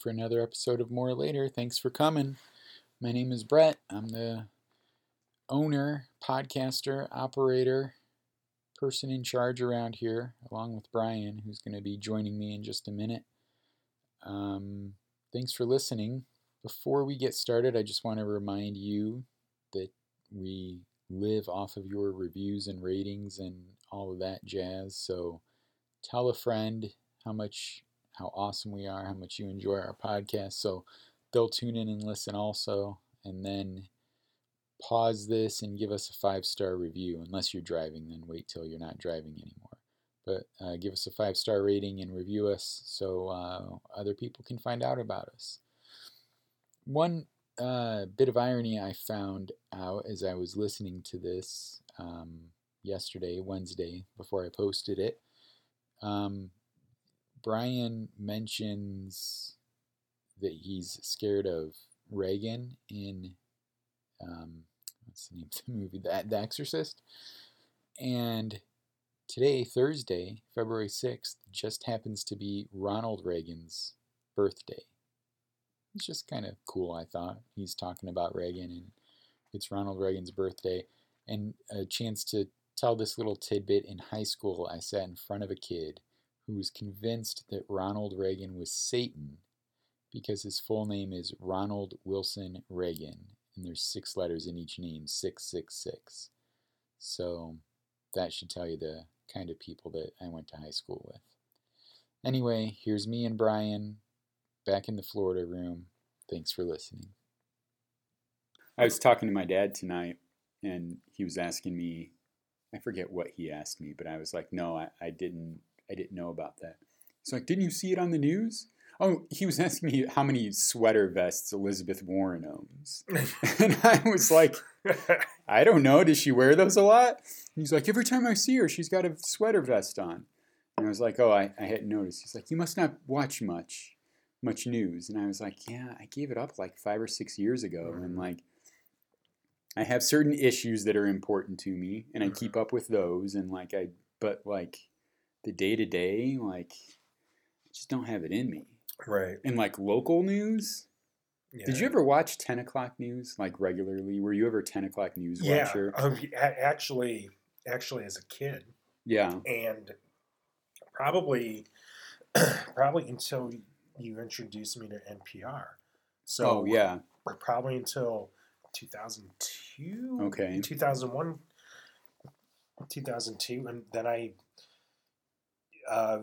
for another episode of More Later. Thanks for coming. My name is Brett. I'm the owner, podcaster, operator, person in charge around here, along with Brian, who's going to be joining me in just a minute. Um, thanks for listening. Before we get started, I just want to remind you that we live off of your reviews and ratings and all of that jazz. So tell a friend how much how awesome we are, how much you enjoy our podcast. So they'll tune in and listen also, and then pause this and give us a five star review. Unless you're driving, then wait till you're not driving anymore. But uh, give us a five star rating and review us so uh, other people can find out about us. One uh, bit of irony I found out as I was listening to this um, yesterday, Wednesday, before I posted it. Um, Brian mentions that he's scared of Reagan in um, what's the name of the movie? The, the Exorcist. And today, Thursday, February 6th, just happens to be Ronald Reagan's birthday. It's just kind of cool, I thought. He's talking about Reagan, and it's Ronald Reagan's birthday. And a chance to tell this little tidbit in high school, I sat in front of a kid who was convinced that Ronald Reagan was Satan because his full name is Ronald Wilson Reagan, and there's six letters in each name, 666. So that should tell you the kind of people that I went to high school with. Anyway, here's me and Brian back in the Florida room. Thanks for listening. I was talking to my dad tonight, and he was asking me, I forget what he asked me, but I was like, no, I, I didn't I didn't know about that. He's like, didn't you see it on the news? Oh, he was asking me how many sweater vests Elizabeth Warren owns. and I was like, I don't know. Does she wear those a lot? And he's like, every time I see her, she's got a sweater vest on. And I was like, oh, I, I hadn't noticed. He's like, you must not watch much, much news. And I was like, yeah, I gave it up like five or six years ago. And mm. like, I have certain issues that are important to me, and I mm. keep up with those. And like, I, but like, the day to day, like, I just don't have it in me. Right. And like local news, Yeah. did you ever watch 10 o'clock news like regularly? Were you ever 10 o'clock news Yeah. watcher? Um, actually, actually, as a kid, Yeah. and probably, probably until you introduced me to NPR. So oh, yeah. probably until 2002. Okay. 2001, 2002, and then I. Uh,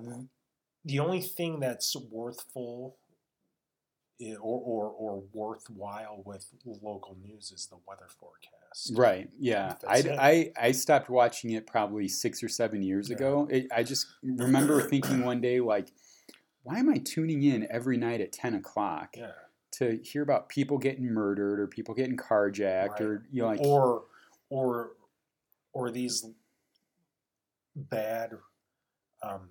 the only thing that's worthful or, or, or worthwhile with local news is the weather forecast. Right. Yeah. I, it. I, I stopped watching it probably six or seven years Yeah. ago. It, I just remember thinking one day, like, why am I tuning in every night at 10 o'clock Yeah. to hear about people getting murdered or people getting carjacked Right. or, you know, like, or or or these bad um,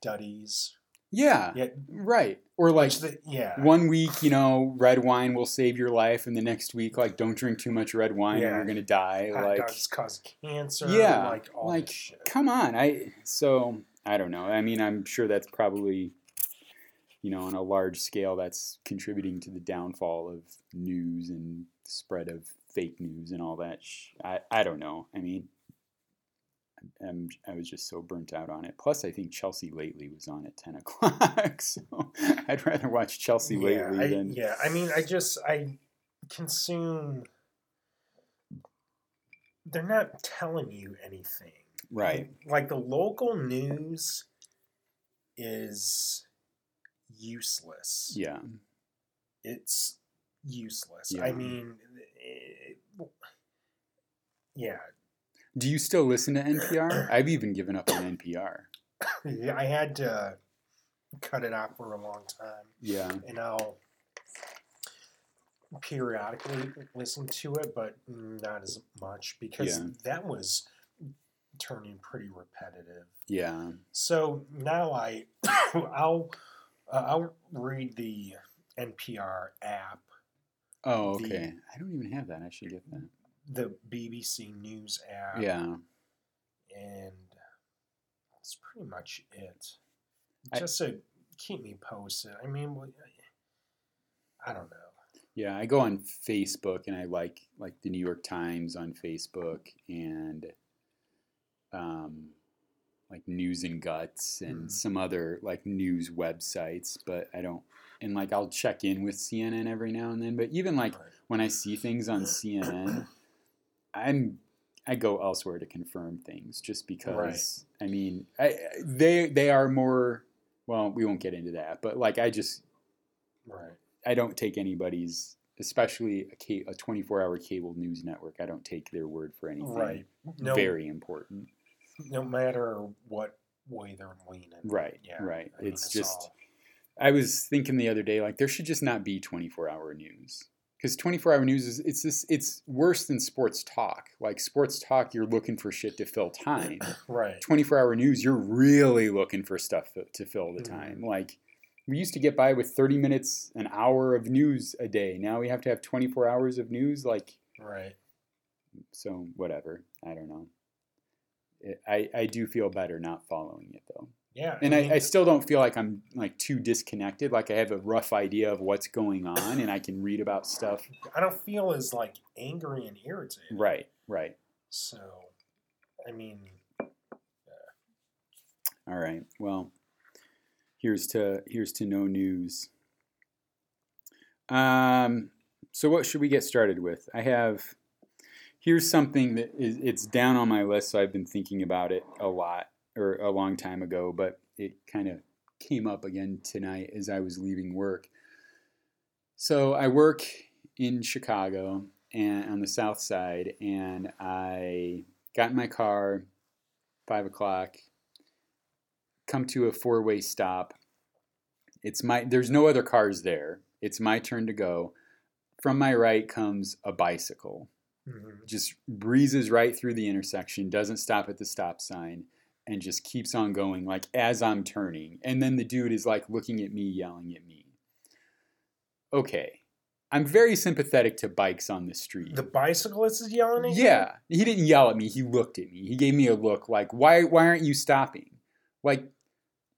studies. yeah, Yeah, right. Or like, the, yeah, one week, you know, red wine will save your life, and the next week, like, don't drink too much red wine Yeah. or you're gonna die. hot like, dogs cause cancer. Yeah, like all like, come on. I so I don't know. I mean, I'm sure that's probably, you know, on a large scale, that's contributing to the downfall of news and spread of fake news and all that. Sh- I I don't know. I mean. I was just so burnt out on it. Plus, I think Chelsea lately was on at ten o'clock, so I'd rather watch Chelsea yeah, lately I, than yeah. I mean, I just I consume. They're not telling you anything. right. Like the local news is useless. Yeah, It's useless. Yeah. I mean, it, yeah. Do you still listen to NPR? I've even given up on NPR. Yeah, I had to cut it out for a long time, Yeah. and I'll periodically listen to it, but not as much because Yeah. that was turning pretty repetitive. Yeah. So now I, I'll, uh, I'll read the NPR app, Oh, The- okay. I don't even have that. I should get that. The BBC News app, Yeah. and that's pretty much it. I- Just a keep me posted. I mean, I don't know. Yeah, I go on Facebook and I like like the New York Times on Facebook and um, like News and Guts and Mm. some other like news websites, but I don't. And like I'll check in with CNN every now and then, but even like Right. when I see things on CNN, I'm I go elsewhere to confirm things just because right. I mean I, they they are more well we won't get into that but like I just Right. I don't take anybody's especially a, ca- a 24 hour cable news network I don't take their word for anything Right. No, very important no matter what way they're leaning. right Yeah. right I mean, it's just all- I was thinking the other day, like there should just not be 24 hour news because 24 hour news is it's this it's worse than sports talk. Like sports talk, you're looking for shit to fill time. right. 24 hour news, you're really looking for stuff to- to fill the Mhm. time. Like we used to get by with 30 minutes, an hour of news a day. Now we have to have 24 hours of news. Like Right. so, whatever. I don't know. It, I I do feel better not following it though Yeah. and mean, I, I still don't feel like I'm like too disconnected. Like I have a rough idea of what's going on, and I can read about stuff. I don't feel as like angry and irritated. Right, right. So, I mean, yeah. All right. Well, here's to here's to no news. Um. So what should we get started with? I have. Here's something that is it's down on my list, so I've been thinking about it a lot or a long time ago, but it kind of came up again tonight as I was leaving work. So I work in Chicago and on the south side, and I got in my car, five o'clock, come to a four-way stop. It's my there's no other cars there. It's my turn to go. From my right comes a bicycle. Mhm. Just breezes right through the intersection, doesn't stop at the stop sign, and just keeps on going like as I'm turning. And then the dude is like looking at me, yelling at me. Okay. I'm very sympathetic to bikes on the street. the bicyclist is yelling at you. Yeah, he didn't yell at me. He looked at me. He gave me a look like, "Why? Why aren't you stopping?" Like,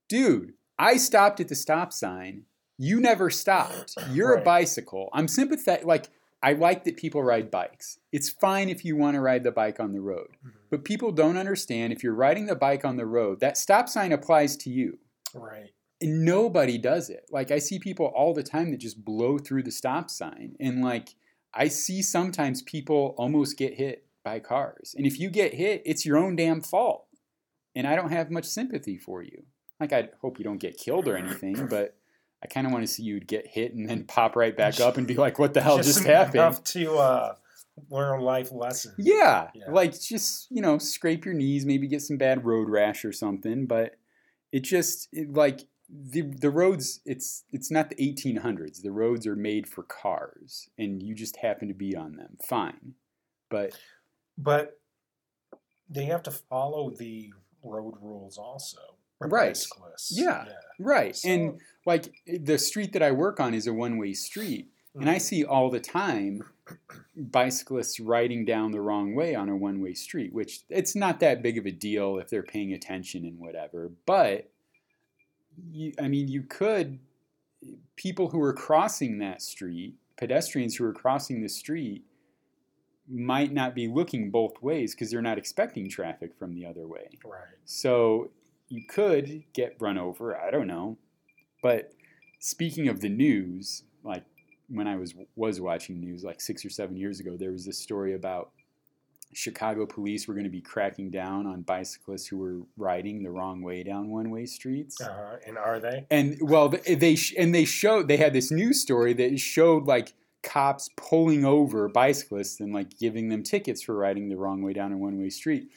dude, I stopped at the stop sign. You never stopped. You're a bicycle. I'm sympathetic. Like, I like that people ride bikes. It's fine if you want to ride the bike on the road, Mhm. but people don't understand if you're riding the bike on the road, that stop sign applies to you. Right. And nobody does it. Like I see people all the time that just blow through the stop sign. And like I see sometimes people almost get hit by cars. And if you get hit, it's your own damn fault. And I don't have much sympathy for you. Like I hope you don't get killed or anything, but I kind of want to see you get hit and then pop right back up and be like, "What the hell just, happened?" enough to uh, learn life lessons. Yeah, Yeah. like just you know, scrape your knees, maybe get some bad road rash or something. But it just it, like the the roads. It's it's not the 1800s. The roads are made for cars, and you just happen to be on them. Fine, but But they have to follow the road rules also. Right. Bicyclists. Yeah. right. So- and like the street that I work on is a one way street, and I Mhm. see all the time bicyclists riding down the wrong way on a one way street, which it's not that big of a deal if they're paying attention and whatever. But you, I mean, you could, people who are crossing that street, pedestrians who are crossing the street, might not be looking both ways because they're not expecting traffic from the other way. Right. So you could get run over. I don't know. But speaking of the news, like when I was was watching news like six or seven years ago, there was this story about Chicago police were going to be cracking down on bicyclists who were riding the wrong way down one way streets. Uh, and are they? And well, they and they showed they had this news story that showed like cops pulling over bicyclists and like giving them tickets for riding the wrong way down a one way street.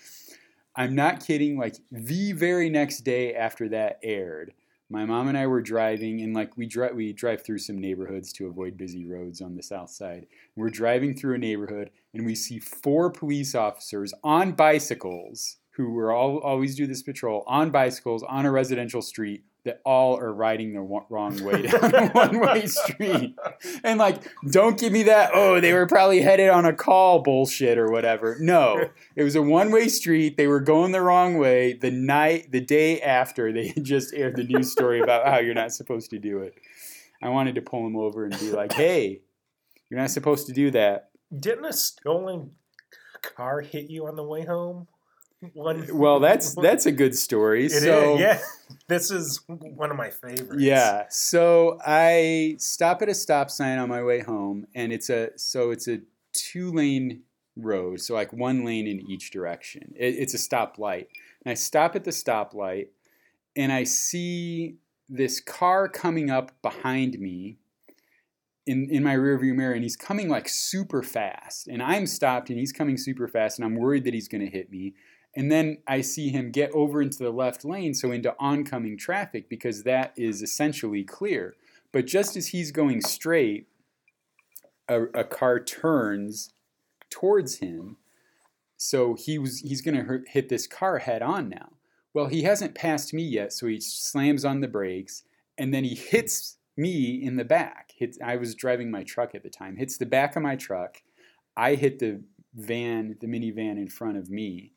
I'm not kidding. Like the very next day after that aired, my mom and I were driving, and like we drive we drive through some neighborhoods to avoid busy roads on the south side. We're driving through a neighborhood, and we see four police officers on bicycles who were all always do this patrol on bicycles on a residential street that all are riding the wrong way down a one-way street. And like, don't give me that. Oh, they were probably headed on a call bullshit or whatever. No, it was a one-way street. They were going the wrong way. The night, the day after, they had just aired the news story about how you're not supposed to do it. I wanted to pull them over and be like, "Hey, you're not supposed to do that." Didn't a stolen car hit you on the way home? One. Well, that's that's a good story. It is, so yeah. This is one of my favorites. Yeah. So I stop at a stop sign on my way home, and it's a so it's a two lane road, so like one lane in each direction. It, it's a stoplight, and I stop at the stoplight, and I see this car coming up behind me. In, in my rearview mirror, and he's coming like super fast, and I'm stopped, and he's coming super fast, and I'm worried that he's going to hit me. And then I see him get over into the left lane, so into oncoming traffic, because that is essentially clear. But just as he's going straight, a, a car turns towards him. So he was he's going to hit this car head on now. Well, he hasn't passed me yet, so he slams on the brakes, and then he hits me in the back. Hits, I was driving my truck at the time. Hits the back of my truck. I hit the van, the minivan in front of me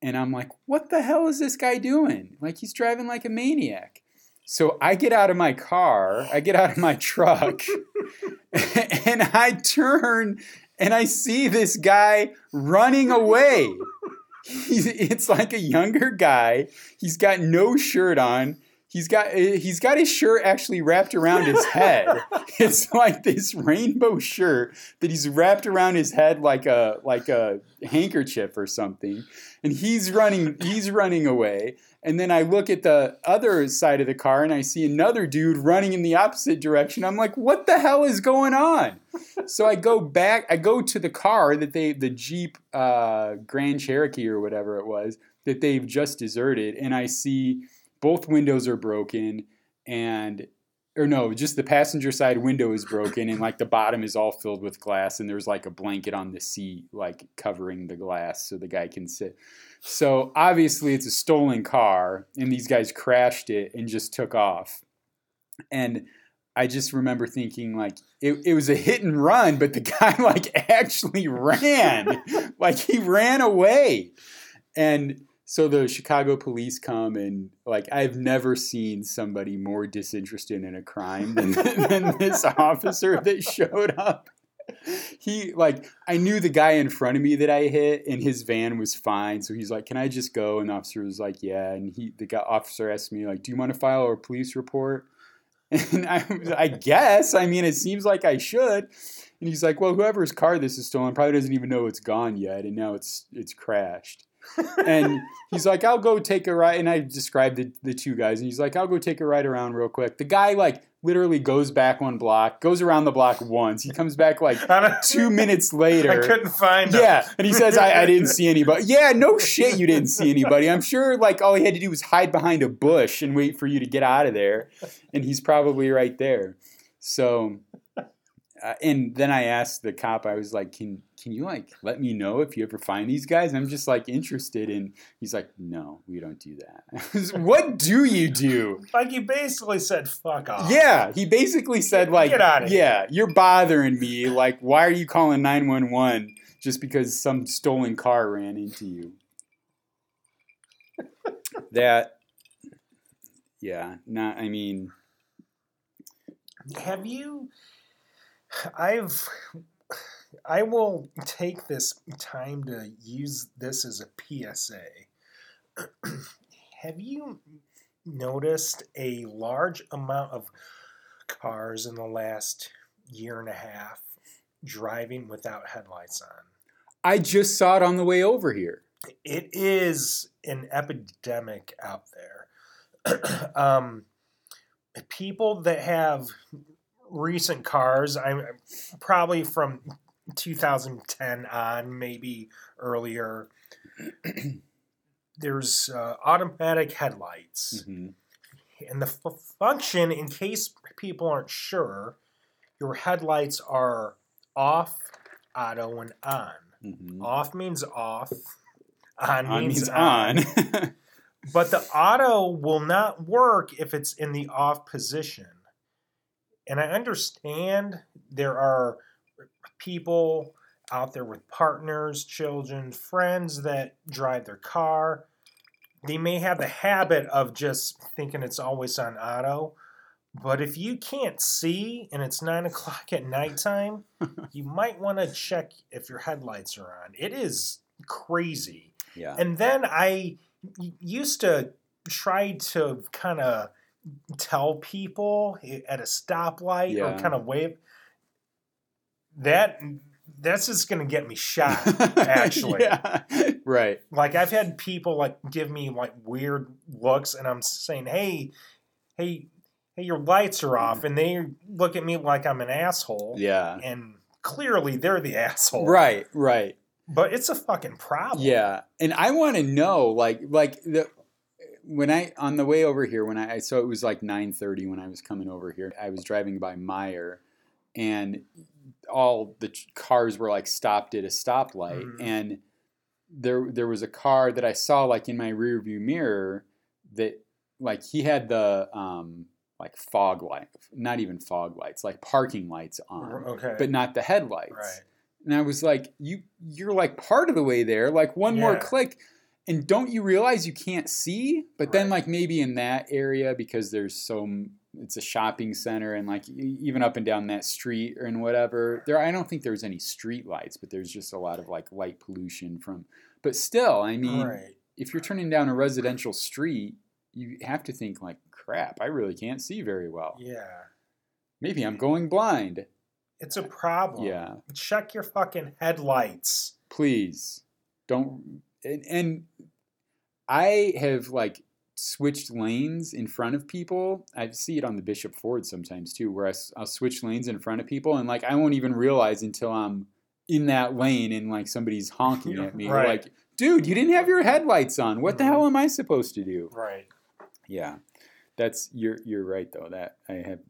and I'm like, what the hell is this guy doing? Like, he's driving like a maniac. So I get out of my car, I get out of my truck, and I turn and I see this guy running away. He's, it's like a younger guy. He's got no shirt on. He's got he's got his shirt actually wrapped around his head. It's like this rainbow shirt that he's wrapped around his head like a like a handkerchief or something. And he's running he's running away. And then I look at the other side of the car and I see another dude running in the opposite direction. I'm like, what the hell is going on? so I go back, I go to the car that they, the Jeep uh, Grand Cherokee or whatever it was, that they've just deserted. And I see both windows are broken and or no, just the passenger side window is broken and like the bottom is all filled with glass and there's like a blanket on the seat like covering the glass so the guy can sit. So obviously it's a stolen car and these guys crashed it and just took off. And I just remember thinking like it, it was a hit and run, but the guy like actually ran. like he ran away. And so the Chicago police come and like I've never seen somebody more disinterested in a crime than, than this officer that showed up. He like I knew the guy in front of me that I hit and his van was fine, so he's like, "Can I just go?" And the officer was like, "Yeah." And he the guy, officer asked me like, "Do you want to file a police report?" And I, I guess I mean it seems like I should. And he's like, "Well, whoever's car this is stolen probably doesn't even know it's gone yet, and now it's it's crashed." And he's like, I'll go take a ride. And I described the, the two guys, and he's like, I'll go take a ride around real quick. The guy, like, literally goes back one block, goes around the block once. He comes back, like, two minutes later. I couldn't find him. Yeah. And he says, I, I didn't see anybody. Yeah, no shit, you didn't see anybody. I'm sure, like, all he had to do was hide behind a bush and wait for you to get out of there. And he's probably right there. So uh, and then I asked the cop, I was like, "Can can you like let me know if you ever find these guys?" I'm just like interested. And he's like, "No, we don't do that." what do you do? Like he basically said, "Fuck off." Yeah, he basically said like, Get outta here. "Yeah, you're bothering me. Like, why are you calling nine one one just because some stolen car ran into you?" that, yeah, not. I mean, Have you? I've. I will take this time to use this as a PSA. Have you noticed a large amount of cars in the last year and a half driving without headlights on? I just saw it on the way over here. It is an epidemic out there. um, people that have recent cars, I'm probably from 2010 on, maybe earlier. There's uh, automatic headlights, Mhm. and the f- function, in case people aren't sure, your headlights are off, auto, and on. Mhm. Off means off, On, On means, means on. on. But the auto will not work if it's in the off position. And I understand there are people out there with partners, children, friends that drive their car. They may have the habit of just thinking it's always on auto. But if you can't see and it's nine o'clock at nighttime, you might want to check if your headlights are on. It is crazy. yeah. And then I used to try to kind of tell people at a stoplight or kind of wave. That that's just gonna get me shot. actually. yeah. Right. Like I've had people like give me like weird looks, and I'm saying, "Hey, hey, hey, your lights are off," and they look at me like I'm an asshole. Yeah. And clearly they're the asshole. Right. Right. But it's a fucking problem. Yeah, and I want to know, like, like the when I on the way over here, when I so it was like nine thirty when I was coming over here. I was driving by Meijer, and all the cars were like stopped at a stoplight, Mhm. and there there was a car that I saw like in my rear view mirror that like he had the um like fog light, not even fog lights, like parking lights on, Okay. but not the headlights. right. And I was like, you you're like part of the way there. Like one more click. And don't you realize you can't see? But then like maybe in that area because there's so it's a shopping center and like even up and down that street and whatever. There I don't think there's any street lights, but there's just a lot of like light pollution from but still, I mean, right. if you're turning down a residential street, you have to think like, crap, I really can't see very well. Yeah. Maybe I'm going blind. It's a problem. Yeah. Check your fucking headlights. please don't and, and i have like switched lanes in front of people. I see it on the bishop ford sometimes too where I, will switch lanes in front of people and like i won't even realize until i'm in that lane and like somebody's honking at me. Right. like dude you didn't have your headlights on. What the Mhm. hell am i supposed to do? Right. yeah. That's you're you're right though that i have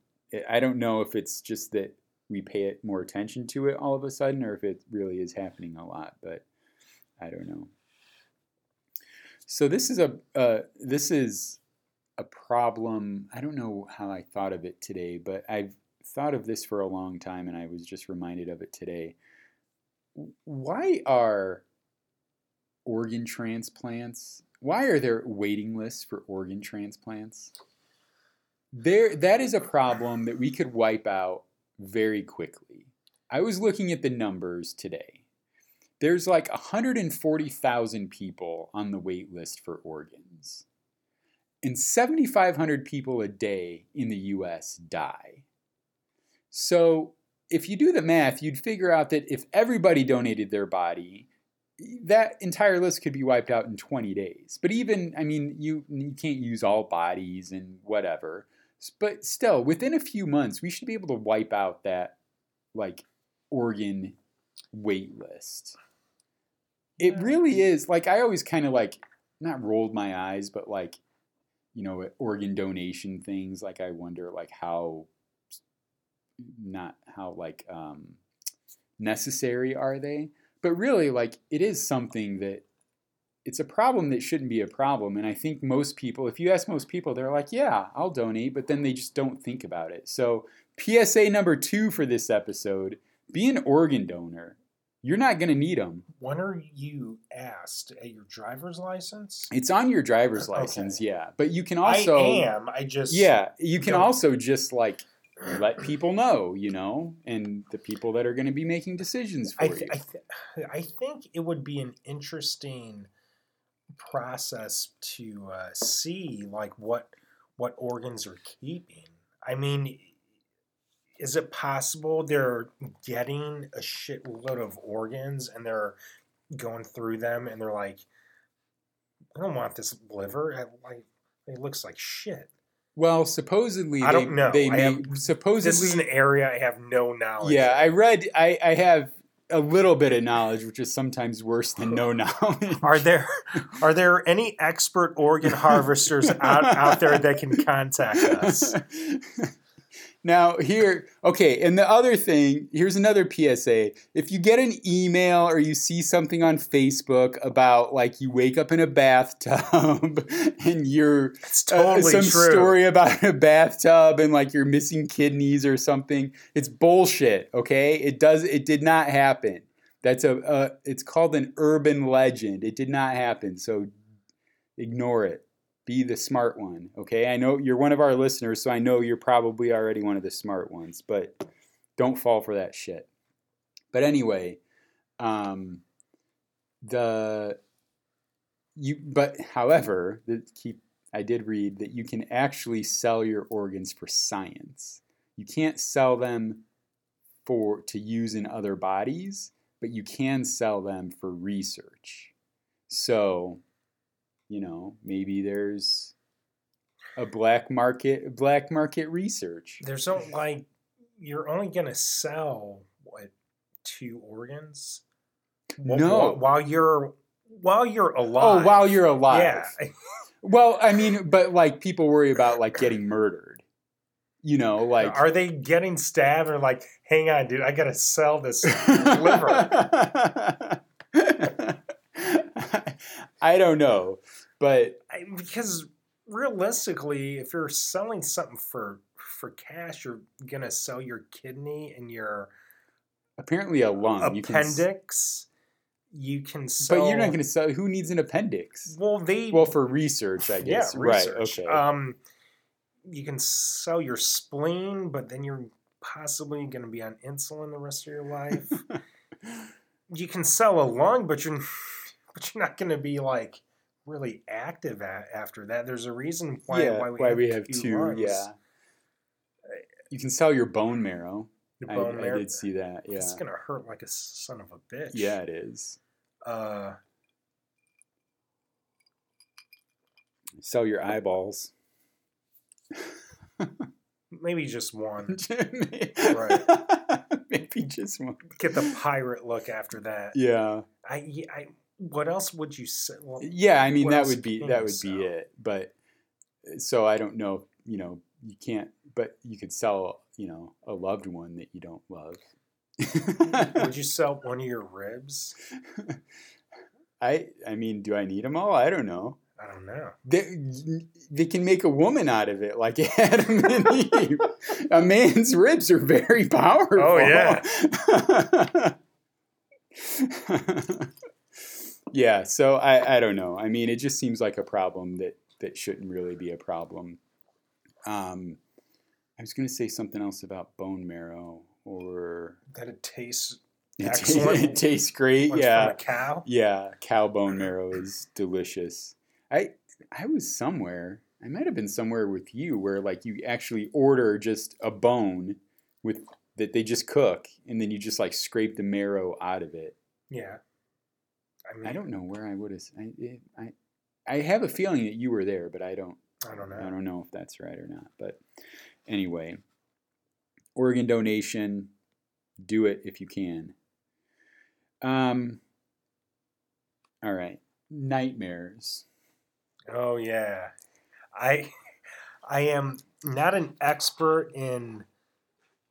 i don't know if it's just that we pay it more attention to it all of a sudden or if it really is happening a lot but i don't know so this is a uh, this is a problem. I don't know how i thought of it today but i've thought of this for a long time and i was just reminded of it today. Why are organ transplants why are there waiting lists for organ transplants? There that is a problem that we could wipe out very quickly. I was looking at the numbers today there's like 140,000 people on the wait list for organs and 7500 people a day in the US die so if you do the math you'd figure out that if everybody donated their body that entire list could be wiped out in 20 days. But even, I mean, you you can't use all bodies and whatever. But still, within a few months, we should be able to wipe out that like organ wait list. It Yeah. really is like I always kind of like not rolled my eyes, but like you know, organ donation things. Like I wonder like how not how like um, necessary are they? But really, like it is something that it's a problem that shouldn't be a problem. And I think most people, if you ask most people, they're like, yeah, I'll donate, but then they just don't think about it. So, PSA number two for this episode be an organ donor. You're not going to need them. When are you asked at your driver's license? It's on your driver's Okay. license, yeah. But you can also. I am. I just Yeah, you can don't- also just like let people know, you know, and the people that are going to be making decisions for I, you. I, th- I think it would be an interesting process to uh, see like what what organs are keeping. I mean, is it possible they're getting a shitload of organs and they're going through them and they're like, I don't want this liver. It, like it looks like shit. Well, supposedly I they, don't know. they may, have- supposedly This is an area I have no knowledge. Yeah, of. I read I, I have a little bit of knowledge, which is sometimes worse than no knowledge. Are there are there any expert organ harvesters out, out there that can contact us? Now, here, okay, and the other thing, here's another PSA. If you get an email or you see something on Facebook about like you wake up in a bathtub and you're It's uh, some true. story about a bathtub and like you're missing kidneys or something, it's bullshit, okay? It does it did not happen. That's a uh, it's called an urban legend. It did not happen. So ignore it be the smart one. Okay. I know you're one of our listeners, so I know you're probably already one of the smart ones, but don't fall for that shit. But anyway, um, the you but however, the keep I did read that you can actually sell your organs for science. You can't sell them for to use in other bodies, but you can sell them for research. So, you know, maybe there's a black market black market research. There's no like you're only gonna sell what two organs? No. wh- while you're while you're alive. Oh, while you're alive. Yeah, Well, I mean, but like people worry about like getting murdered. You know, like are they getting stabbed or like, hang on, dude, I gotta sell this liver? I don't know, but I, because realistically, if you're selling something for for cash, you're gonna sell your kidney and your apparently a lung you can s- appendix. You can sell. but you're not going to sell. Who needs an appendix? Well, they Well, for research, I guess. Yeah, right. Okay. Um, you can sell your spleen, but then you're possibly going to be on insulin the rest of your life. you can sell a lung, but you're but you're not going to be like really active a after that. There's a reason why yeah. why we have, two, two. lungs. Yeah. You can sell your bone marrow. I, bone I marrow. did see that. Yeah. It's gonna hurt like a son of a bitch. Yeah, it is. Uh, Sell your eyeballs. maybe just one. right. Maybe just one. Get the pirate look after that. Yeah. I, yeah, I. What else would you say? Well, Yeah, I mean that would be that would be it. But uh, so I don't know, you know, you can't but you could sell, you know, a loved one that you don't love. would you sell one of your ribs? I I mean, do I need them all? I don't know. I don't know. They, they can make a woman out of it, like Adam and Eve. A man's ribs are very powerful. Oh, yeah. Yeah. So I, I don't know. I mean, it just seems like a problem that that shouldn't really be a problem. Um, I was going to say something else about bone marrow, or That it tastes it, ta- Excellent. it tastes great. yeah. cow. Yeah, cow bone marrow is delicious. I I was somewhere. I might have been somewhere with you where like you actually order just a bone with that they just cook and then you just like scrape the marrow out of it. Yeah. I mean, I don't know where I would have I it- I I have a feeling that you were there, but I don't I don't know. I don't know if that's right or not. But anyway, organ donation, do it if you can. Um. All right, nightmares. Oh yeah, I I am not an expert in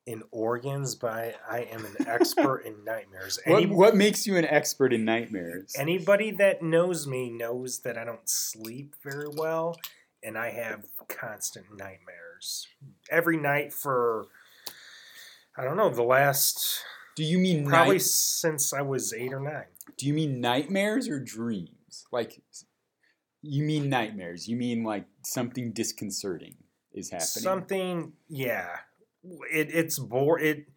in organs, but I, I am an expert in nightmares. What, what makes you an expert in nightmares? Anybody that knows me knows that I don't sleep very well, and I have constant nightmares every night for I don't know the last do you mean probably night, since I was eight or nine. Do you mean nightmares or dreams? Like, you mean nightmares? You mean like something disconcerting is happening? Something, yeah. It it's bore it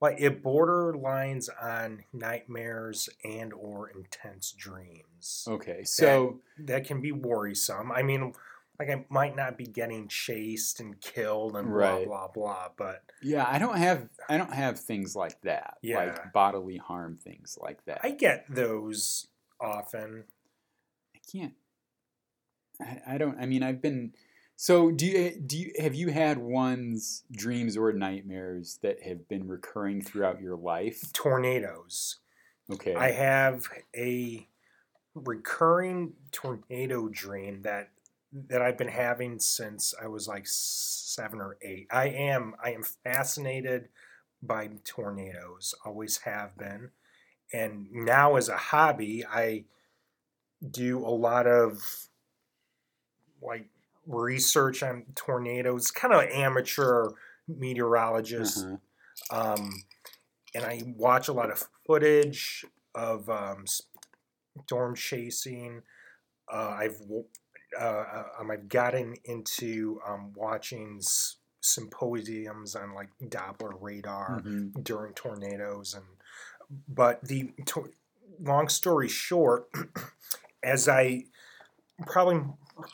like it borderlines on nightmares and or intense dreams. Okay, so That can be worrisome. I mean, like I might not be getting chased and killed and blah blah blah, but yeah, I don't have I don't have things like that, Yeah. like bodily harm things like that. I get those often. I can't. I, I don't. I mean, I've been. So do you do you have you had ones dreams or nightmares that have been recurring throughout your life? Tornadoes. Okay. I have a recurring tornado dream that that I've been having since I was like seven or eight. I am I am fascinated by tornadoes, always have been, and now as a hobby, I do a lot of like research on tornadoes, kind of amateur meteorologist, Uh-huh. um, and I watch a lot of footage of um, storm chasing. Uh, I've uh, um, I've gotten into um, watching s- symposiums on like Doppler radar Mhm. during tornadoes and but the to- long story short as i probably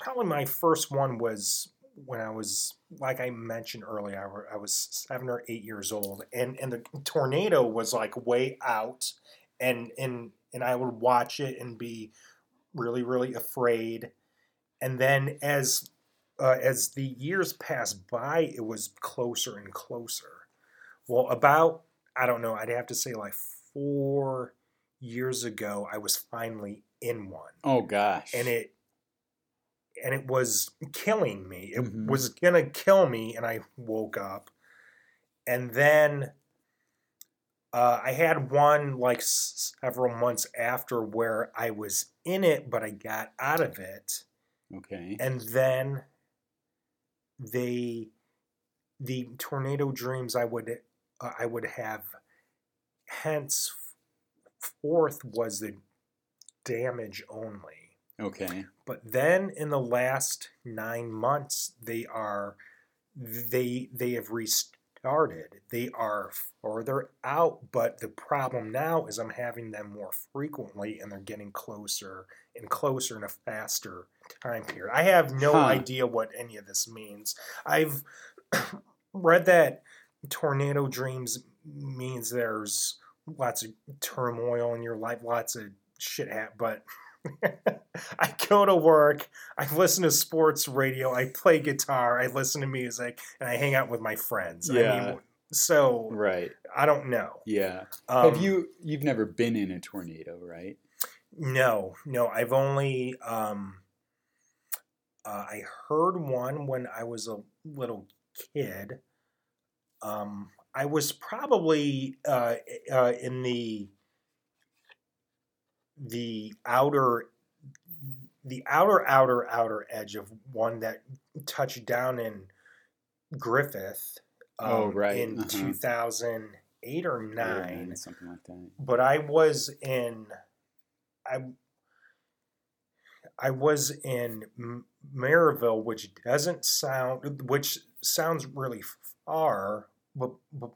probably my first one was when i was like i mentioned earlier I was seven or eight years old and and the tornado was like way out and and and i would watch it and be really really afraid and then as uh, as the years passed by it was closer and closer well about i don't know i'd have to say like four years ago i was finally in one Oh gosh. and it and it was killing me it Mhm. was gonna kill me and i woke up and then uh, i had one like s- several months after where i was in it but i got out of it Okay. and then they the tornado dreams i would uh, i would have henceforth was the damage only Okay. but then in the last nine months they are they they have restarted they are further out but the problem now is i'm having them more frequently and they're getting closer and closer in a faster time period i have no Huh. idea what any of this means i've read that tornado dreams means there's lots of turmoil in your life lots of shit hat but I go to work, I listen to sports radio, I play guitar, I listen to music, and I hang out with my friends. I Yeah. mean, so Right. I don't know. Yeah. Um, Have you? You've never been in a tornado, right? No, no. I've only um, uh, I heard one when I was a little kid. Um, I was probably uh, uh, in the the outer the outer outer outer edge of one that touched down in Griffith. Um, Oh, right, In uh-huh. two thousand eight or Eight or nine. something like that. but I was in I I was in Merrillville, which doesn't sound which sounds really far, but but,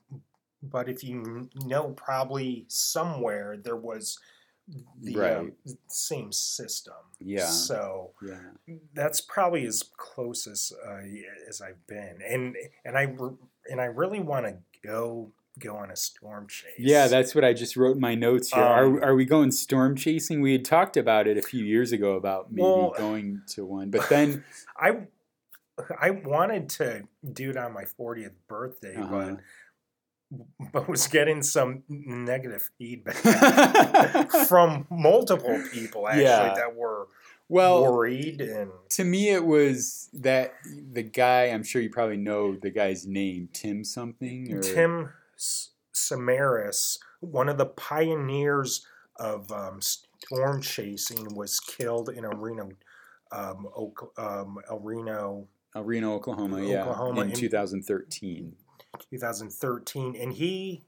but if you know, probably somewhere there was the um, same system. Yeah. So Yeah. that's probably as close as uh, as I've been, and and I and I really want to go go on a storm chase. Yeah, that's what I just wrote in my notes here. Um, are are we going storm chasing? We had talked about it a few years ago about maybe Well- going to one, but then I I wanted to do it on my 40th birthday, Uh-huh. but but was getting some negative feedback from multiple people actually Yeah. that were well, worried and to me it was that the guy. I'm sure you probably know the guy's name, Tim something. Or, Tim S- Samaras, one of the pioneers of um, storm chasing, was killed in a Reno, um, Oak, um, El Reno uh, Reno, Oklahoma. Yeah, in in- 2013. 2013 and he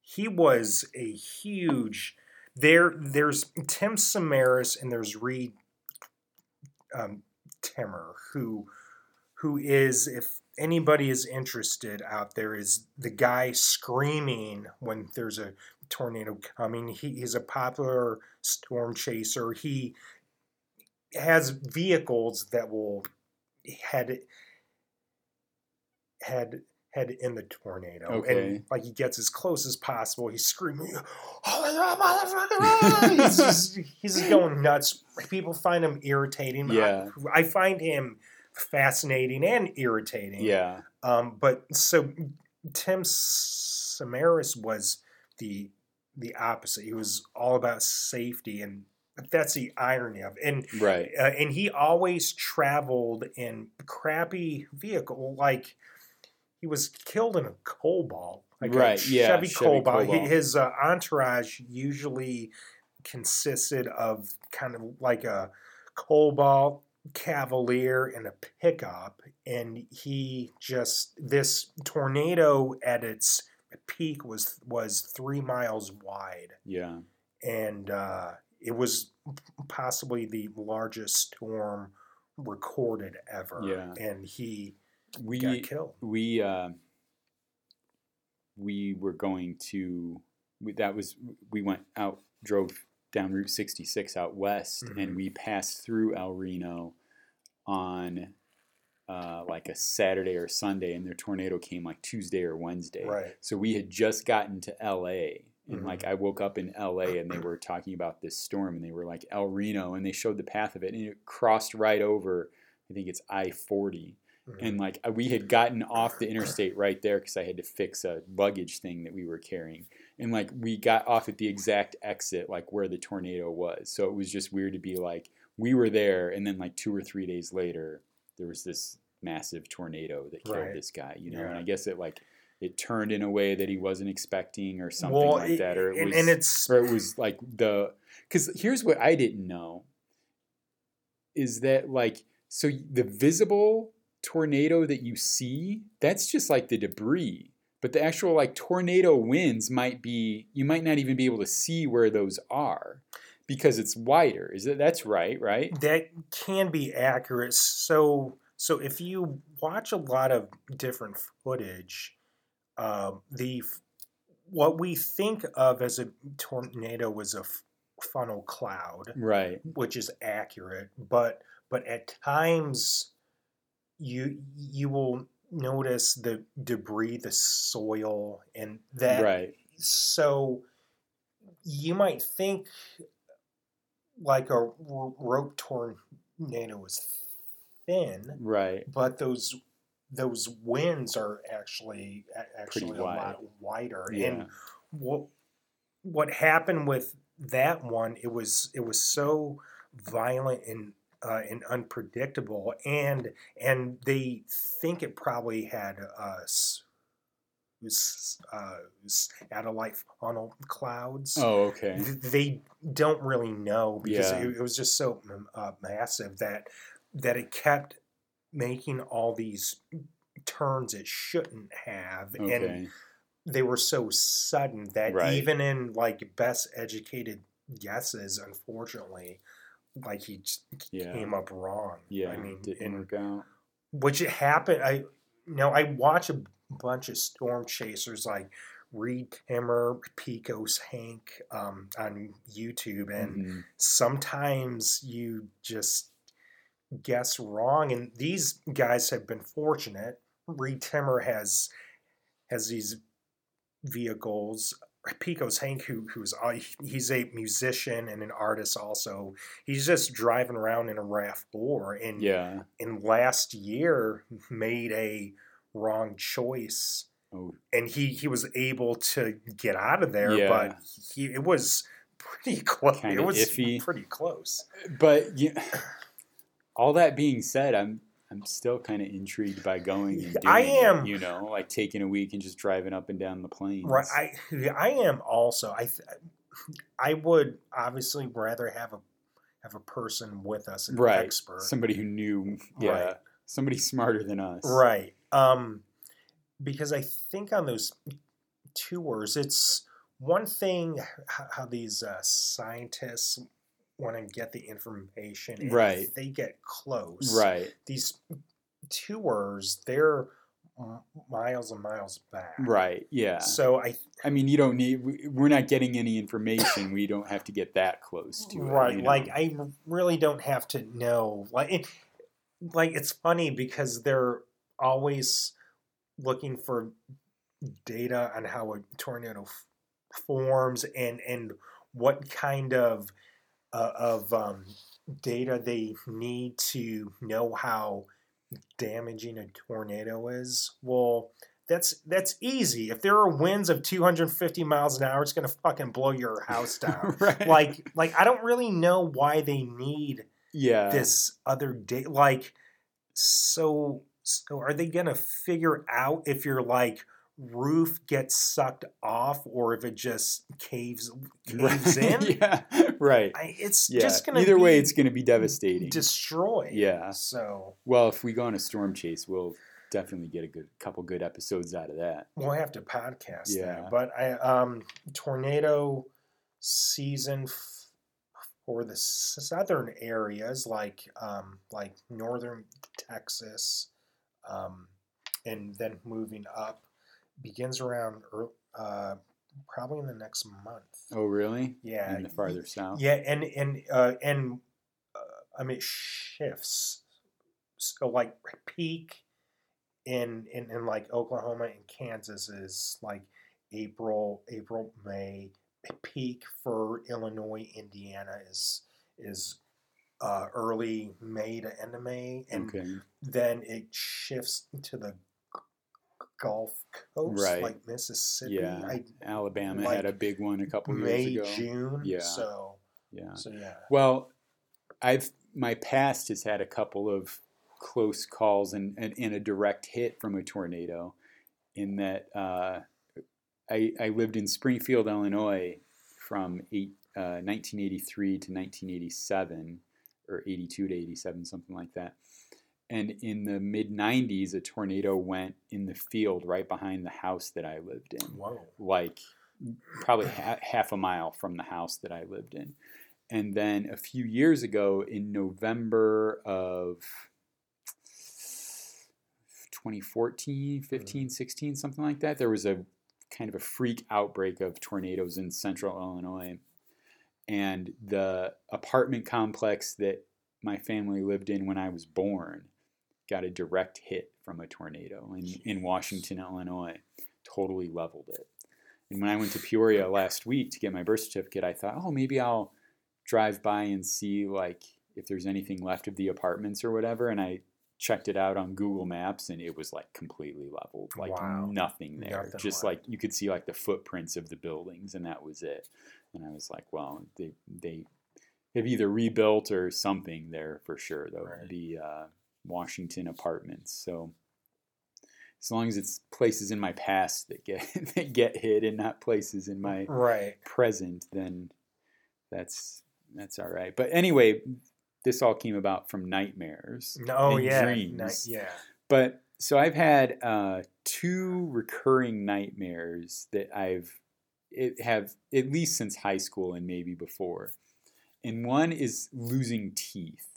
he was a huge there there's tim samaras and there's reed um, timmer who who is if anybody is interested out there is the guy screaming when there's a tornado coming. He is a popular storm chaser. He has vehicles that will head head head in the tornado Okay. and like he gets as close as possible he's screaming holy motherfucker he's just, he's just going nuts people find him irritating Yeah. I, I find him fascinating and irritating Yeah, um, but so Tim Samaras was the the opposite. He was all about safety, and that's the irony of it. and Right. uh, and he always traveled in crappy vehicle like he was killed in a cobalt like Right, a yeah, chevy, Chevy cobalt, Cobalt. his uh, entourage usually consisted of kind of like a cobalt cavalier and a pickup and he just this tornado at its peak was was three miles wide Yeah. and uh, it was possibly the largest storm recorded ever. Yeah. and he We got killed. we uh, we were going to we, that was we went out drove down Route 66 out west Mhm. and we passed through El Reno on uh, like a Saturday or Sunday and their tornado came like Tuesday or Wednesday. Right. So we had just gotten to LA and Mhm. like I woke up in LA and they were talking about this storm and they were like El Reno and they showed the path of it and it crossed right over I think it's I-40 Mhm. and like we had gotten off the interstate right there because I had to fix a luggage thing that we were carrying, and like we got off at the exact exit, like where the tornado was. So it was just weird to be like we were there, and then like two or three days later, there was this massive tornado that killed Right. this guy, you know. And I guess it like it turned in a way that he wasn't expecting, or something well, like that, or it and, was, and it's or it was like the because here's what I didn't know is that like so the visible tornado that you see that's just like the debris but the actual like tornado winds might be you might not even be able to see where those are because it's wider is that that's right right that can be accurate. So so if you watch a lot of different footage, um, the what we think of as a tornado was a f- funnel cloud. right which is accurate, but but at times you you will notice the debris, the soil, and that. right So you might think like a rope tornado is thin, right but those those winds are actually actually a wide. lot wider. yeah And what what happened with that one it was it was so violent and uh, and unpredictable and and they think it probably had uh, s- s- uh, satellite funnel clouds oh okay they don't really know because Yeah. it, it was just so uh, massive that that it kept making all these turns it shouldn't have and they were so sudden that Right. even in like best educated guesses unfortunately like he just yeah. came up wrong. Yeah i mean didn't and work out. which it happened i you know i watch a bunch of storm chasers like reed timmer Pecos Hank um, on youtube and Mhm. sometimes you just guess wrong and these guys have been fortunate. Reed timmer has has these vehicles Pecos Hank, who who's he's a musician and an artist also. He's just driving around in a Rav Four, and yeah in last year made a wrong choice, oh and he he was able to get out of there, Yeah. but he it was pretty close. Kinda It was iffy. pretty close. but you, all that being said, I'm I'm still kind of intrigued by going and doing I am. you know, like taking a week and just driving up and down the plains. Right, I I am also. I th- I would obviously rather have a have a person with us, an right. expert, Somebody who knew, yeah, Right. somebody smarter than us. right? Um, because I think on those tours, it's one thing how, how these uh, scientists want to get the information, Right. They get close, Right. These tours, they're miles and miles back, Right. Yeah. So I I mean, you don't need. we- We're not getting any information. we don't have to get that close to it. right you know? like i really don't have to know like it, like it's funny because they're always looking for data on how a tornado f- forms and and what kind of uh, of um, data they need to know how damaging a tornado is well that's that's easy. If there are winds of 250 miles an hour, it's gonna fucking blow your house down. right. like like I don't really know why they need yeah. this other day. Like so so are they gonna figure out if you're like roof gets sucked off or if it just caves caves in? yeah. Right. I, it's Yeah. just gonna Either way, it's going to be devastating. Destroy. Yeah. So well, if we go on a storm chase, we'll definitely get a good couple good episodes out of that. we'll have to podcast Yeah. that. But I um tornado season f- for the southern areas like um like northern Texas um and then moving up begins around uh probably in the next month. Oh, really? Yeah. In the farther south. Yeah, and and uh, and uh, I mean it shifts. So like peak in in in like Oklahoma and Kansas is like April, April, May. Peak for Illinois, Indiana is is uh, early May to end of May, and Okay. then it shifts to the Gulf Coast, Right. like Mississippi. Yeah. I, Alabama like had a big one a couple May, years ago. June. Yeah. So Yeah. so yeah. Well, I've my past has had a couple of close calls and, and, and a direct hit from a tornado. In that, uh, I I lived in Springfield, Illinois, from eight, uh, 1983 to 1987, or 82 to 87, something like that. And in the mid 90s, a tornado went in the field right behind the house that I lived in Whoa. like probably ha- half a mile from the house that I lived in. And then a few years ago, in November of 2014, 15, mm-hmm. 16, something like that, there was a kind of a freak outbreak of tornadoes in central Illinois. And the apartment complex that my family lived in when I was born got a direct hit from a tornado in, in Washington, Illinois. Totally leveled it. And when I went to Peoria last week to get my birth certificate, I thought, oh, maybe I'll drive by and see like if there's anything left of the apartments or whatever. And I checked it out on Google Maps, and it was like completely leveled, like Wow. nothing there. Nothing Just left. like you could see like the footprints of the buildings, and that was it. And I was like, well, they they have either rebuilt or something there for sure. Though Right. the uh, Washington apartments, so as long as it's places in my past that get that get hit and not places in my Right. present, then that's that's all right. But anyway, this all came about from nightmares. Oh yeah. dreams. Ni- yeah. But so I've had uh, two recurring nightmares that I've it have at least since high school and maybe before. And one is losing teeth.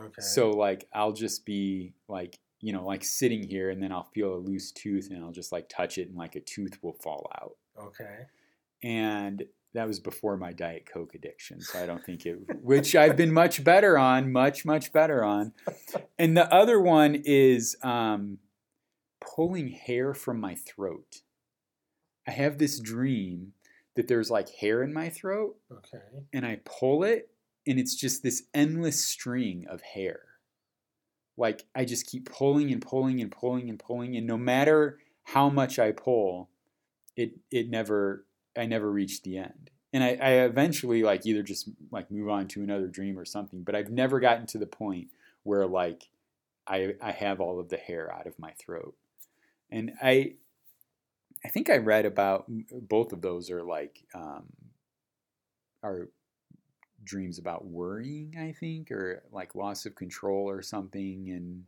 Okay. So like I'll just be like you know like sitting here and then I'll feel a loose tooth and I'll just like touch it and like a tooth will fall out. okay. And that was before my diet coke addiction, so I don't think it which I've been much better on, much much better on. And the other one is um, pulling hair from my throat. I have this dream that there's like hair in my throat Okay. and I pull it, and it's just this endless string of hair. Like I just keep pulling and pulling and pulling and pulling, and no matter how much I pull, it it never I never reach the end. And I, I eventually like either just like move on to another dream or something, but I've never gotten to the point where like I I have all of the hair out of my throat. And I I think I read about both of those are like um, are dreams about worrying, I think, or like loss of control or something. And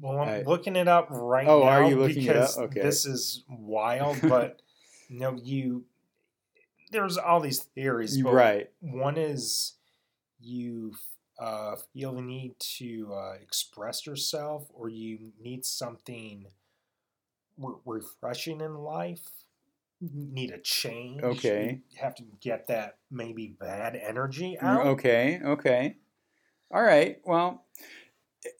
Well, I'm looking it up right Oh, now are you looking it up? because Okay. this is wild. But no, you. There's all these theories. But right, One is you uh, feel the need to uh, express yourself, or you need something re- refreshing in life. Need a change. Okay. You have to get that maybe bad energy mm, out. okay, okay, all right. Well, eh,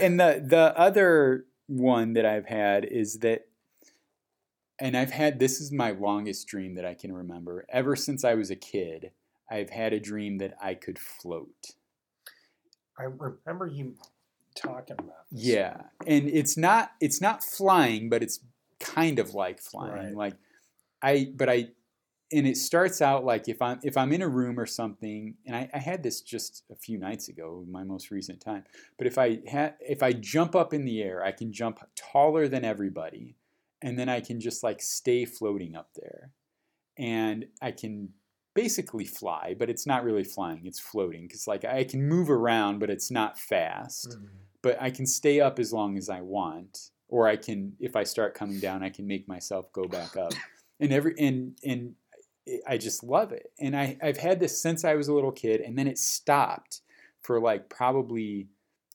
and the the other one that I've had is that, and I've had this is my longest dream that I can remember ever since I was a kid. I've had a dream that I could float. I remember you talking about this. Yeah, and it's not it's not flying, but it's kind of like flying. Right. Like I, but I, and it starts out like if I'm if I'm in a room or something, and I, I had this just a few nights ago, my most recent time. But if I ha- if I jump up in the air, I can jump taller than everybody, and then I can just like stay floating up there, and I can basically fly, but it's not really flying; it's floating because like I can move around, but it's not fast Mhm. but I can stay up as long as I want, or I can, if I start coming down, I can make myself go back up. And every and and I just love it. And I I've had this since I was a little kid, and then it stopped for like probably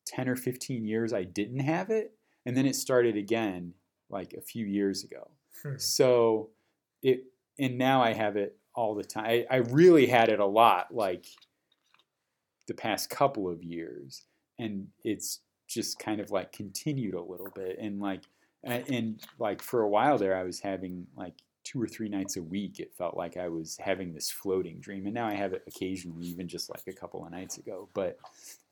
ten or fifteen years. I didn't have it, and then it started again like a few years ago. Hmm. So it and now I have it all the time. I, I really had it a lot like the past couple of years, and it's just kind of like continued a little bit. And like and, and like for a while there, I was having like two or three nights a week. It felt like I was having this floating dream, and now I have it occasionally, even just like a couple of nights ago. But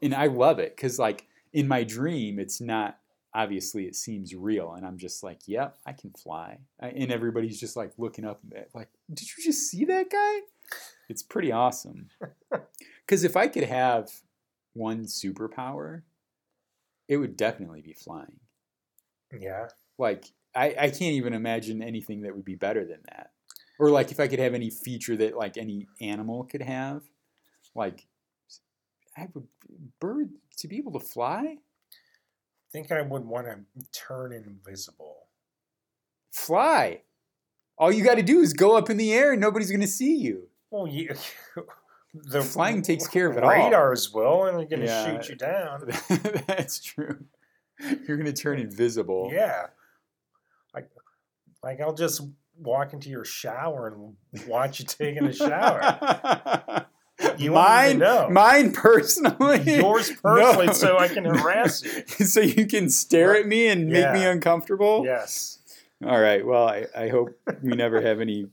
and I love it because like in my dream, it's not obviously it seems real and i'm just like yep i can fly I- and everybody's just like looking up at like did you just see that guy it's pretty awesome because if i could have one superpower it would definitely be flying Yeah. like I, I can't even imagine anything that would be better than that or like if i could have any feature that like any animal could have like i would bird to be able to fly I think I would want to turn invisible. fly. All you got to do is go up in the air and nobody's going to see you. Well, you, the Flying takes care of it all. radars will, and they're going to Yeah. shoot you down. That's true. You're going to turn invisible. Yeah. Like, I'll just walk into your shower and watch you taking a shower. You mine, know. mine personally. Yours personally, No. so I can harass you. so you can stare at me and make me uncomfortable. Yes. All right. Well, I, I hope we never have any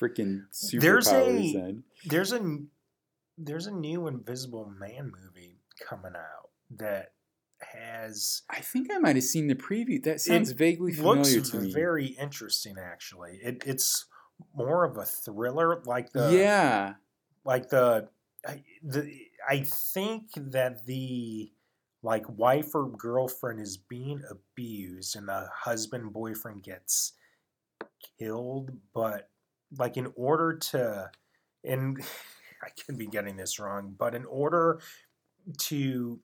freaking There's superpowers a- then. There's a there's a new Invisible Man movie coming out that has I think I might have seen the preview. That sounds vaguely familiar to me. very interesting. Actually, it, it's more of a thriller, like the yeah. like the I, the I think that the like wife or girlfriend is being abused and the husband boyfriend gets killed but like in order to and I could be getting this wrong but in order to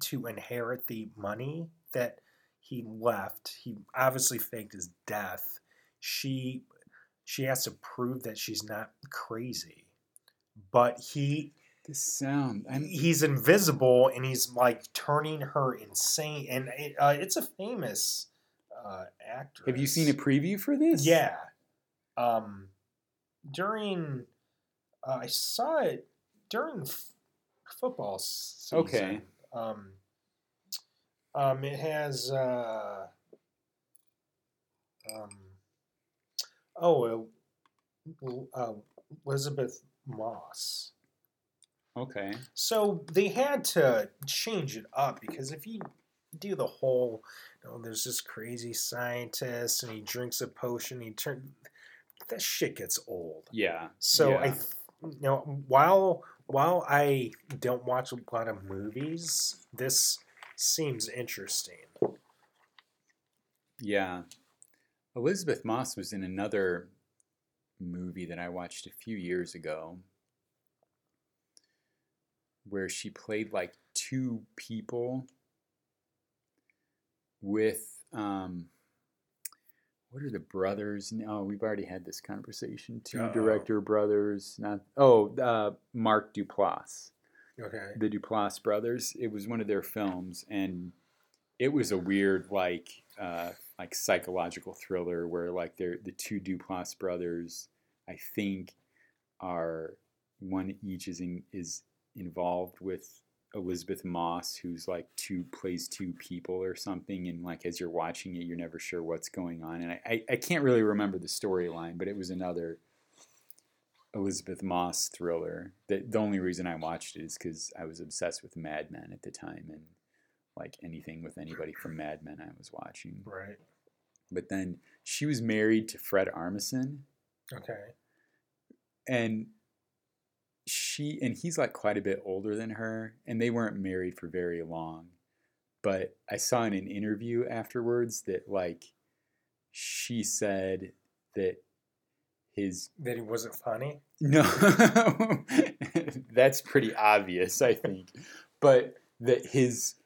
to inherit the money that he left he obviously faked his death she she has to prove that she's not crazy but he the sound. I'm, he's invisible and he's like turning her insane and it, uh, it's a famous uh, actor have you seen a preview for this? yeah um during uh, i saw it during f- football season Okay. Um um it has uh um oh uh, uh, Elisabeth Moss Okay. so they had to change it up because if you do the whole, you know, there's this crazy scientist and he drinks a potion, he turn that shit gets old. Yeah. So I, th- you know, while while I don't watch a lot of movies, this seems interesting. Yeah. Elisabeth Moss was in another movie that I watched a few years ago where she played like two people with um what are the brothers? No, we've already had this conversation. 2 Uh-oh. director brothers, not oh, uh, Mark Duplass. Okay. the Duplass brothers. It was one of their films, and it was a weird, like, uh, like psychological thriller where, like, they're the two Duplass brothers. I think are one each is in, is involved with Elisabeth Moss, who's like two plays two people or something, and like as you're watching it, you're never sure what's going on. And I, I, I can't really remember the storyline, but it was another Elisabeth Moss thriller. The, the only reason I watched it is because I was obsessed with Mad Men at the time, and like anything with anybody from Mad Men, I was watching. Right. But then she was married to Fred Armisen, Okay. and she and he's like quite a bit older than her, and they weren't married for very long. But I saw in an interview afterwards that like she said that his That he wasn't funny. No, that's pretty obvious, I think. But that his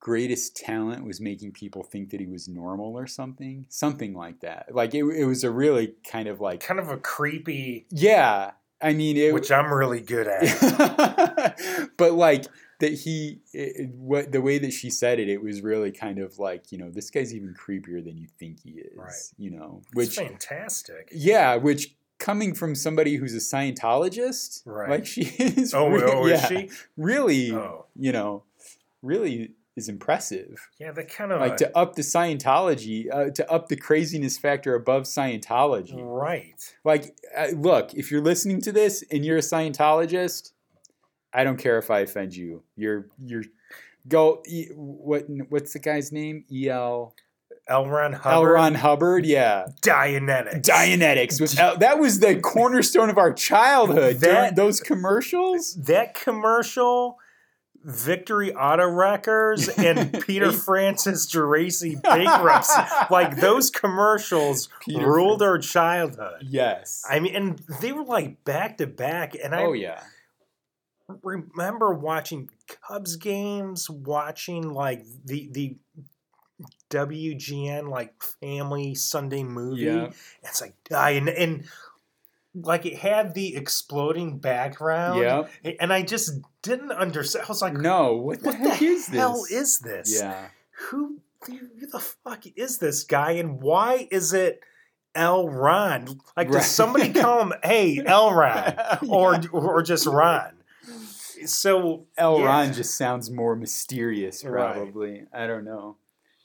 greatest talent was making people think that he was normal or something, something like that. Like it, it was a really kind of like, Kind of a creepy, yeah. I mean, it, which I'm really good at. but like that he, it, what the way that she said it, it was really kind of like you know this guy's even creepier than you think he is. Right. You know, Which fantastic. yeah, which coming from somebody who's a Scientologist, Right. like she is. Oh, oh re- oh is yeah, she? Really, Oh, you know, really is impressive. yeah. That kind of Like to up the Scientology, uh, to up the craziness factor above Scientology. right. Like, uh, look, if you're listening to this and you're a Scientologist, I don't care if I offend you. You're you're go. E, what what's the guy's name? E L L. Ron L. Hubbard. Ron Hubbard. Yeah. Dianetics. Dianetics was that was the cornerstone of our childhood. during That- those commercials. that commercial, Victory Auto Wreckers, and Peter Francis Geraci bankruptcy. Like those commercials Peter ruled our childhood. Yes. I mean, and they were like back to back. And I oh yeah. remember watching Cubs games, watching like the the WGN like family Sunday movie. Yeah. It's like ah, and and like it had the exploding background. Yeah. And I just didn't understand. I was like, No. What the what heck the is this? hell is this? Yeah. Who, who the fuck is this guy, and why is it L. Ron? Like, Right. does somebody call him, "Hey, L. Ron," or Yeah. or just Ron? So L. yeah. Ron just sounds more mysterious, Right. probably. I don't know.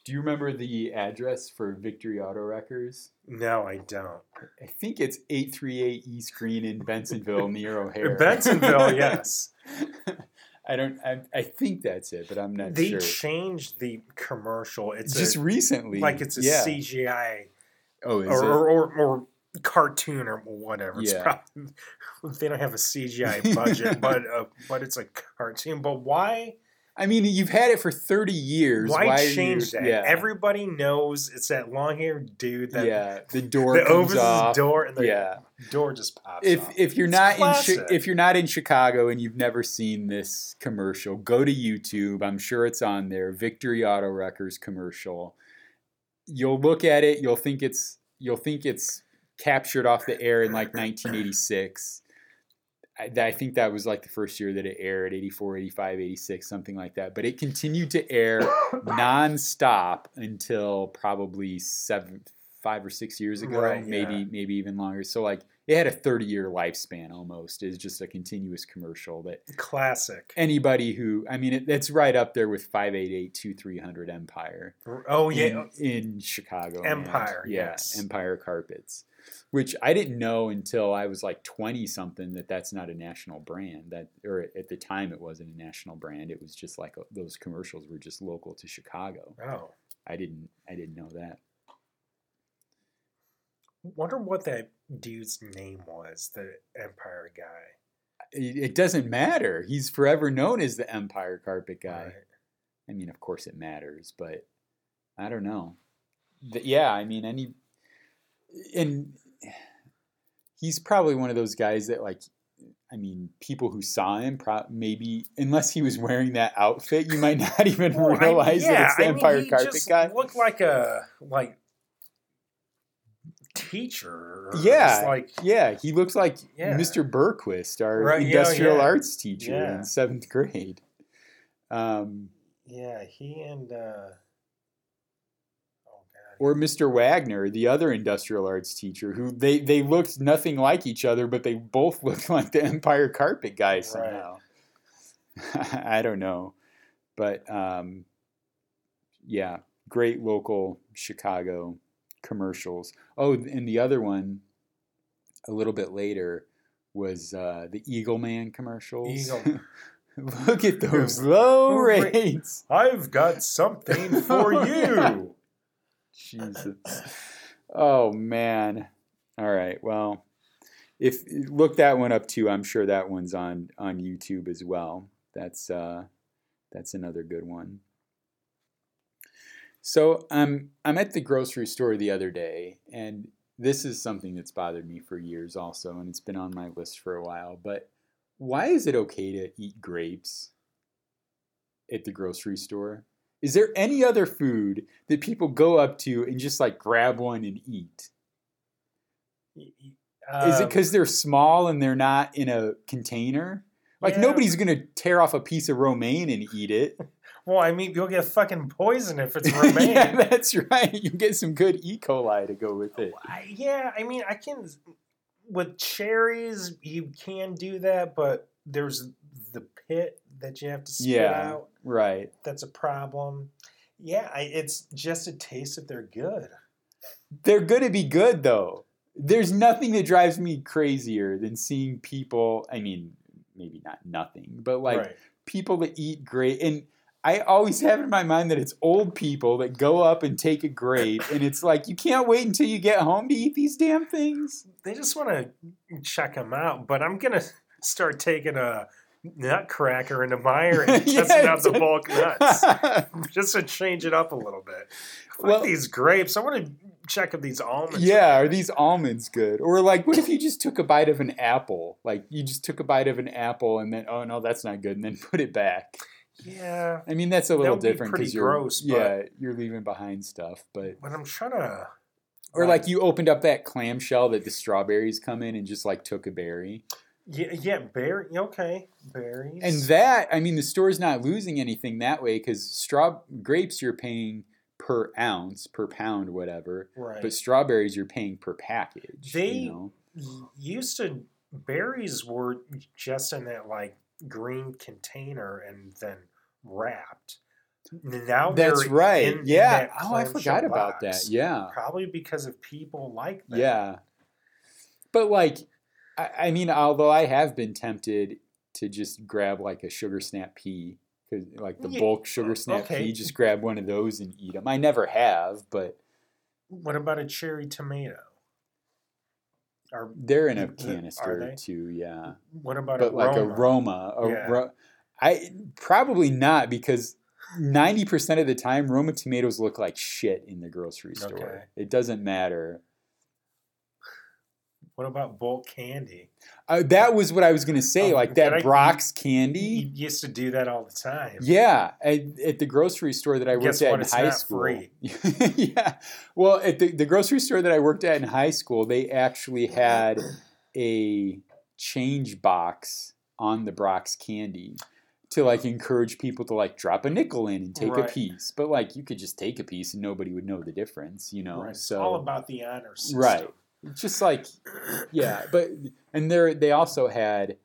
Do you remember the address for Victory Auto Wreckers? No, I don't. I think it's 838 East Green in Bensenville near O'Hare. Bensenville, yes. I don't. I, I think that's it, but I'm not They sure. changed the commercial. It's Just a, recently, like it's a yeah. CGI Oh, is or, it? or, or or cartoon or whatever. It's Yeah. probably they don't have a CGI budget, but uh, but it's a cartoon. But why? I mean, you've had it for 30 years. Why, you- change that? Yeah, Everybody knows it's that long haired dude that yeah. The door that opens off. his door and the yeah. door just pops If off. if you're It's not in classic. Chi- if you're not in Chicago and you've never seen this commercial, go to YouTube. I'm sure it's on there. Victory Auto Wreckers commercial. You'll look at it. You'll think it's you'll think it's captured off the air in like 1986. I, I think that was like the first year that it aired 84 85 86 something like that but it continued to air nonstop until probably seven five or six years ago Right, maybe yeah. maybe even longer so like it had a 30 year lifespan almost is just a continuous commercial that Classic. anybody who i mean it, it's right up there with 588 2300 empire Oh yeah. in, in Chicago. Empire, yeah, yes. Empire Carpets, which I didn't know until I was like twenty something that that's not a national brand. That or at the time it wasn't a national brand. It was just like uh, those commercials were just local to Chicago. Oh, I didn't I didn't know that. wonder what that dude's name was. The Empire guy. It, it doesn't matter. He's forever known as the Empire Carpet guy. Right. I mean, of course it matters, but I don't know. Th- yeah, I mean, any and he's probably one of those guys that like. I mean, people who saw him, pro- maybe unless he was wearing that outfit, you might not even Well, I- realize that it's the I mean, Empire he Carpet just guy. Looked like a like teacher. Yeah, like yeah, he looks like Yeah. Mr. Burquist, our Right, industrial yeah. arts teacher Yeah. in seventh grade. Um, yeah, he and uh, or Mr. Wagner, the other industrial arts teacher, who they, they looked nothing like each other, but they both looked like the Empire Carpet guy somehow. I don't know, but um, yeah, great local Chicago commercials. Oh, and the other one, a little bit later, was uh, the Eagle Man commercials. Eagle. Look at those low rates. I've got something for you. Jesus. Oh man. All right. Well, if look that one up too, I'm sure that one's on on YouTube as well. That's uh that's another good one. So I'm I'm at the grocery store the other day, and this is something that's bothered me for years also, and it's been on my list for a while. But why is it okay to eat grapes at the grocery store? Is there any other food that people go up to and just like grab one and eat? Is it Um, because they're small and they're not in a container? Like Yeah. nobody's gonna tear off a piece of romaine and eat it. Well, I mean, you'll get fucking poison if it's romaine. yeah, that's right. You get some good E. coli to go with it. I, yeah, I mean, I can with cherries, you can do that, but there's the pit that you have to spit Yeah. out. Right. That's a problem. Yeah, I, it's just a taste if they're good. They're gonna be good though. There's nothing that drives me crazier than seeing people. I mean, maybe not nothing, but like right. people that eat great and I always have in my mind that it's old people that go up and take a grape and it's like you can't wait until you get home to eat these damn things. They just want to check them out, but I'm gonna start taking a nutcracker into Meijer and Yeah, testing out the bulk nuts just to change it up a little bit. Fuck Well- these grapes. I want to check if these almonds. yeah, are are these almonds good? Or like what if you just took a bite of an apple? Like you just took a bite of an apple and then oh no, that's not good and then put it back. Yeah, I mean that's a little different because you're gross, but- yeah, you're leaving behind stuff, but but I'm trying to. or like you opened up that clamshell that the strawberries come in and just like took a berry. Yeah, yeah, berry. Okay, berries. And that, I mean, the store's not losing anything that way because straw grapes you're paying per ounce, per pound, whatever. right. But strawberries you're paying per package. They- you know? Used to berries were just in that like green container and then wrapped. Now That's right. yeah. that oh, I forgot about that. Yeah. Probably because of people like that. Yeah. But like, I, I mean, although I have been tempted to just grab like a sugar snap pea. Cause like the Yeah, bulk sugar snap okay. pea, just grab one of those and eat them. I never have, but What about a cherry tomato? Are, they're in a uh, Are canister too. Yeah. what about but a like Roma? a Roma, a Yeah. Ro- I probably not because ninety percent of the time Roma tomatoes look like shit in the grocery store. Okay. It doesn't matter. What about bulk candy? Uh, that was what I was gonna say, Oh, like that I- Brach's You candy. used to do that all the time. Yeah, at, at the grocery store that I worked Guess at what? in It's high not school. free. yeah, well, at the, the grocery store that I worked at in high school, they actually had a change box on the Brach's candy to like encourage people to like drop a nickel in and take a piece. But like you could just take a piece and nobody would know the difference, you know. Right. It's So all about the honor system. Right. Just like yeah, but and there they also had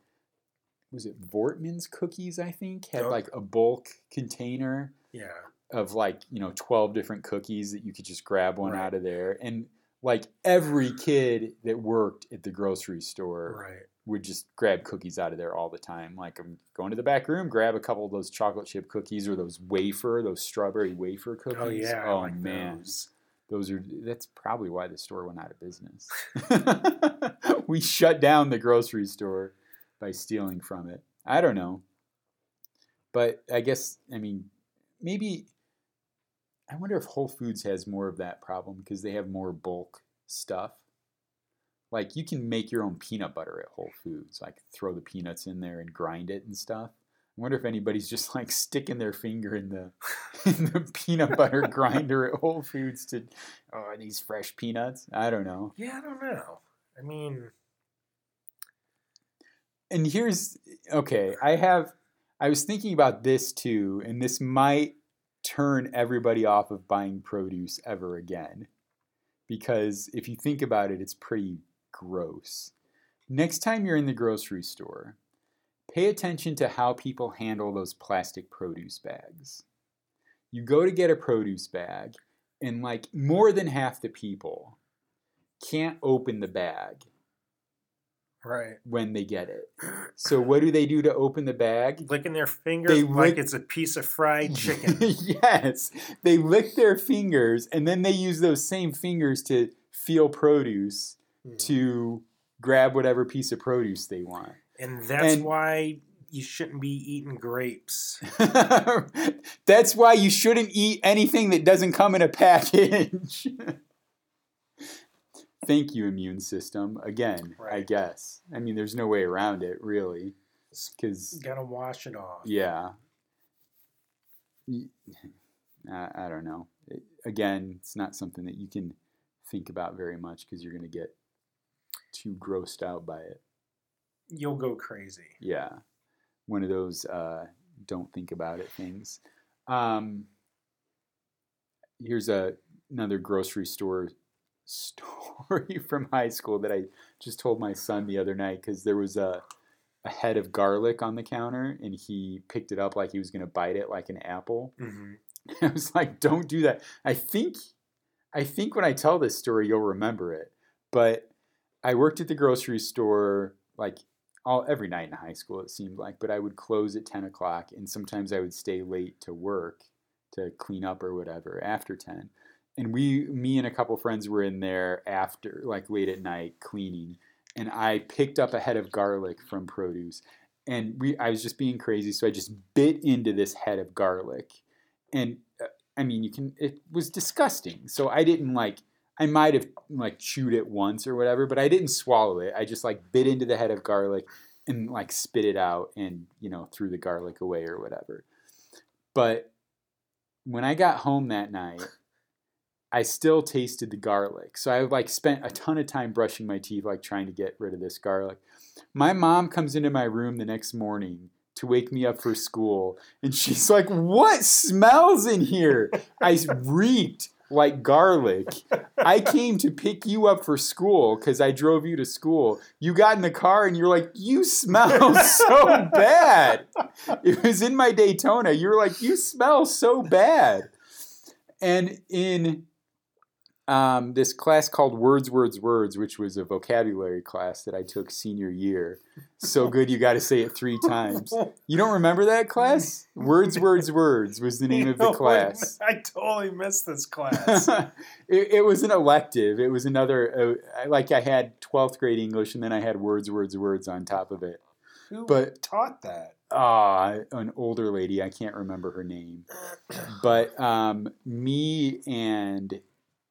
was it Voortman's cookies, I think, had Oh. like a bulk container Yeah. of like, you know, 12 different cookies that you could just grab one Right. out of there. And like every kid that worked at the grocery store Right. would just grab cookies out of there all the time. Like I'm going to the back room, grab a couple of those chocolate chip cookies or those wafer, those strawberry wafer oh, cookies. Oh yeah. Oh like man. those. Those are that's probably why the store went out of business. we shut down the grocery store by stealing from it. I don't know. But I guess I mean maybe I wonder if Whole Foods has more of that problem because they have more bulk stuff. Like you can make your own peanut butter at Whole Foods, like throw the peanuts in there and grind it and stuff. I wonder if anybody's just like sticking their finger in the in the peanut butter grinder at Whole Foods to oh are these fresh peanuts. I don't know. Yeah, I don't know. I mean, And here's okay, I have I was thinking about this too, and this might turn everybody off of buying produce ever again. Because if you think about it, it's pretty gross. Next time you're in the grocery store, pay attention to how people handle those plastic produce bags. You go to get a produce bag, and like more than half the people can't open the bag Right. when they get it. So what do they do to open the bag? Licking their fingers They like lick- it's a piece of fried chicken. yes, they lick their fingers and then they use those same fingers to feel produce Mhm. to grab whatever piece of produce they want. And that's and- why you shouldn't be eating grapes. That's why you shouldn't eat anything that doesn't come in a package. Thank you, immune system. Again, I guess. I mean, there's no way around it, really. Because, Gotta wash it off. yeah. I don't know. It, again, it's not something that you can think about very much because you're going to get too grossed out by it. You'll go crazy. Yeah, one of those uh, don't think about it things. Um, here's a another grocery store story from high school that I just told my son the other night because there was a a head of garlic on the counter and he picked it up like he was going to bite it like an apple. hmm I was like, "Don't do that." I think, I think when I tell this story, you'll remember it. But I worked at the grocery store like all every night in high school. It seemed like, but I would close at ten o'clock, and sometimes I would stay late to work to clean up or whatever after ten. And we, me and a couple friends were in there after, like late at night, cleaning. And I picked up a head of garlic from produce, and we, I was just being crazy, so I just bit into this head of garlic and uh, I mean, you can. It was disgusting. So I didn't like. I might have like chewed it once or whatever, but I didn't swallow it. I just like bit into the head of garlic and like spit it out and you know threw the garlic away or whatever. But when I got home that night, I still tasted the garlic. So I like spent a ton of time brushing my teeth, like trying to get rid of this garlic. My mom comes into my room the next morning to wake me up for school, and she's like, "What smells in here?" I reeked like garlic. I came to pick you up for school because I drove you to school. You got in the car and you're like, "You smell so bad." It was in my Daytona. You were like, "You smell so bad," and in um, this class called Words, Words, Words, which was a vocabulary class that I took senior year. So good, you got to say it three times. You don't remember that class? Words, Words, Words was the name You of the class. I totally missed this class. it, it was an elective. It was another, uh, like I had 12th grade English and then I had Words, Words, Words on top of it. Who But- taught that? Ah, an older lady. I can't remember her name. But um, me and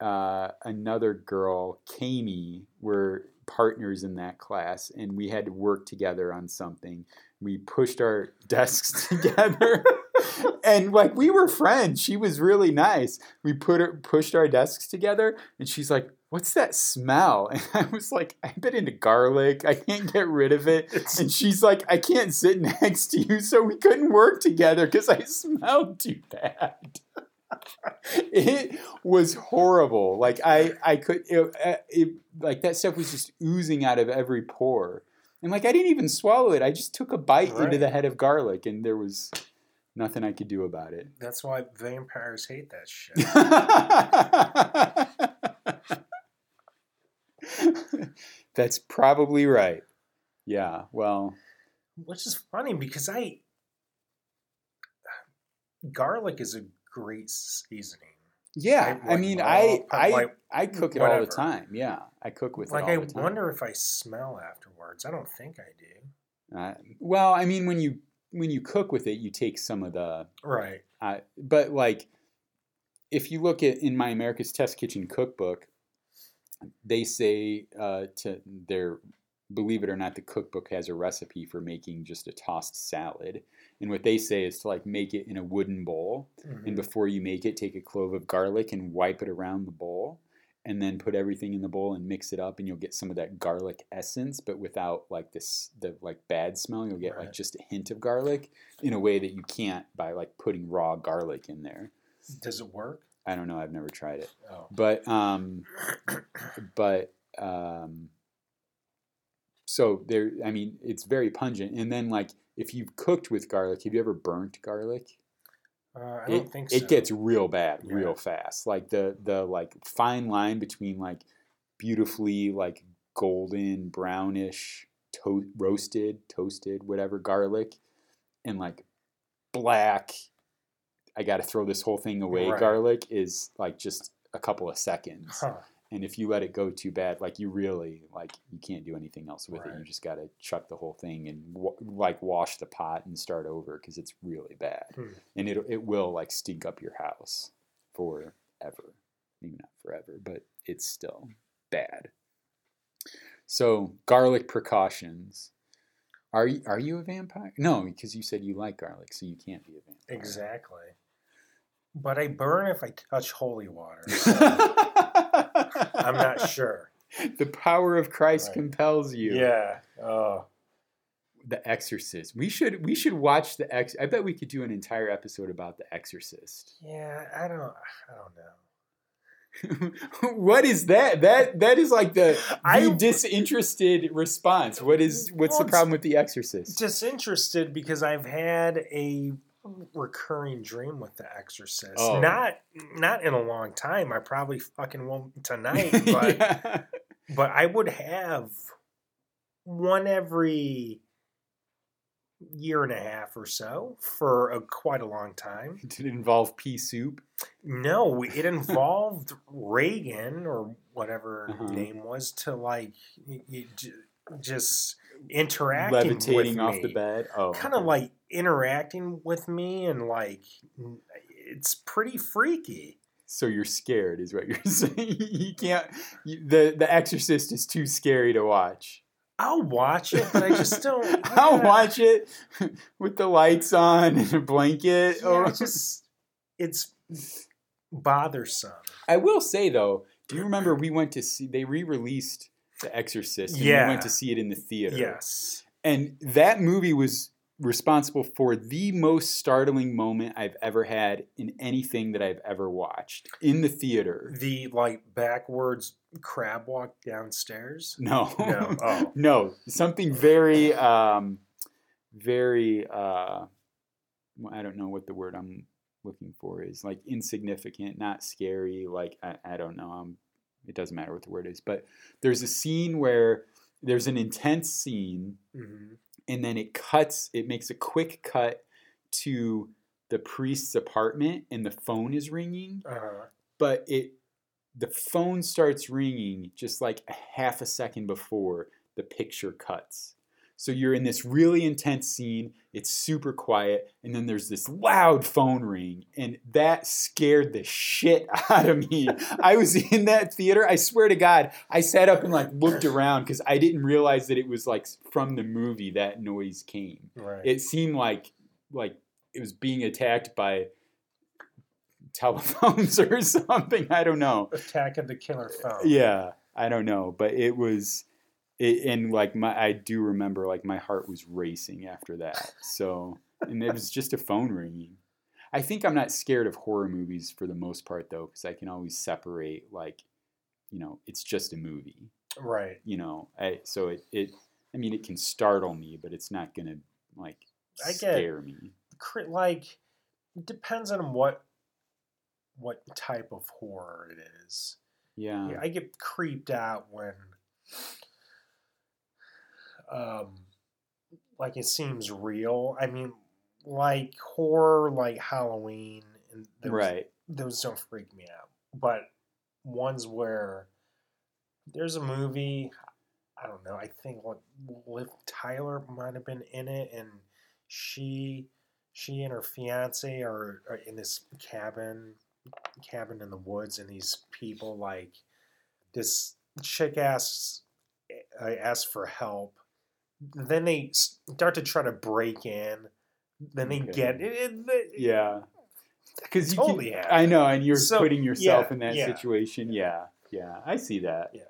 uh, another girl, Kami, were partners in that class, and we had to work together on something. We pushed our desks together, and like we were friends. She was really nice. We put her, pushed our desks together, and she's like, "What's that smell?" And I was like, "I bit into garlic. I can't get rid of it." And she's like, I can't sit next to you, so we couldn't work together because I smelled too bad. it was horrible. Like I, I could, it, uh, it, like that stuff was just oozing out of every pore, and like I didn't even swallow it. I just took a bite into the head of garlic, and there was nothing I could do about it. that's why vampires hate that shit. That's probably right. Yeah. Well. Which is funny because I garlic is a great seasoning. Yeah, Like- I mean, like I I like I cook it all the whatever. time. Yeah, I cook with like it I all the time. wonder if I smell afterwards. I don't think I do. Uh, well, I mean, when you when you cook with it, you take some of the. Right. Uh, but like, if you look at in my America's Test Kitchen cookbook, they say uh, to their believe it or not, the cookbook has a recipe for making just a tossed salad, and what they say is to like make it in a wooden bowl. Mhm. And before you make it, take a clove of garlic and wipe it around the bowl. And then put everything in the bowl and mix it up, and you'll get some of that garlic essence, but without like this the like bad smell. You'll get like just a hint of garlic in a way that you can't by like putting raw garlic in there. Does it work? I don't know. I've never tried it, Oh. but um, but um, so there. I mean, it's very pungent. And then like if you've cooked with garlic, have you ever burnt garlic? Uh, I it, don't think so. it gets real bad Yeah. real fast like the the like fine line between like beautifully like golden brownish to- roasted, toasted, whatever garlic, and like black. I got to throw this whole thing away. Right. Garlic is like just a couple of seconds, Huh. And if you let it go too bad, like you really like you can't do anything else with it. You just got to chuck the whole thing and wa- like wash the pot and start over because it's really bad, Hmm. and it it will like stink up your house forever. Maybe not forever, but it's still bad. So garlic precautions. Are you are you a vampire? No, because you said you like garlic, so you can't be a vampire. Exactly. But I burn if I touch holy water. I'm not sure. The power of Christ Right. compels you. Yeah. Oh. The Exorcist. We should we should watch the Ex. I bet we could do an entire episode about the Exorcist. Yeah. I don't. I don't know. what is that? That that is like the, the I- disinterested response. What is what's Well, the problem with the Exorcist? Disinterested because I've had a recurring dream with The Exorcist. Oh. Not not in a long time. I probably fucking won't tonight. But Yeah. but I would have one every year and a half or so for a, quite a long time. Did it involve pea soup? No, it involved Reagan or whatever Uh-huh. name was to like y- y- j- just interacting Levitating off me. the bed. Oh, Kind of okay. like interacting with me and like it's pretty freaky. So you're scared, is what you're saying. You can't. You, the The Exorcist is too scary to watch. I'll watch it, but I just don't. I'll watch it with the lights on and a blanket. Yeah, oh. or- just it's bothersome. I will say though, do you remember we went to see? They re-released The Exorcist. And Yeah. we went to see it in the theater. Yes. And that movie was responsible for the most startling moment I've ever had in anything that I've ever watched in the theater. The like backwards crab walk downstairs. No. No. Oh. no. Something very um very uh I don't know what the word I'm looking for is. Like insignificant, not scary, like I, I don't know. Um it doesn't matter what the word is, but there's a scene where there's an intense scene hmm and then it cuts it makes a quick cut to the priest's apartment and the phone is ringing Uh-huh. but it the phone starts ringing just like a half a second before the picture cuts so you're in this really intense scene it's super quiet and then there's this loud phone ring and that scared the shit out of me i was in that theater i swear to god i sat up and like looked around because i didn't realize that it was like from the movie that noise came Right. it seemed like like it was being attacked by telephones or something. I don't know. Attack of the Killer Phone. Yeah, I don't know, but it was. It, and like my, I do remember like my heart was racing after that. So, and it was just a phone ringing. I think I'm not scared of horror movies for the most part though, because I can always separate like, you know, it's just a movie. Right. You know, I so it it. I mean, it can startle me, but it's not gonna like I get- scare me. Cri- Like it depends on what what type of horror it is. Yeah. Yeah, I get creeped out when um like it seems real. I mean like horror like Halloween and those, Right. those don't freak me out. But ones where there's a movie I don't know, I think what Liv Tyler might have been in it and she she and her fiance are, are in this cabin cabin in the woods and these people like this chick asks uh, asks for help then they start to try to break in then they Okay. get it, it, it- Yeah. Because you Totally can. I know, and you're So, putting yourself yeah, in that yeah. situation. Yeah, yeah, I see that. Yeah.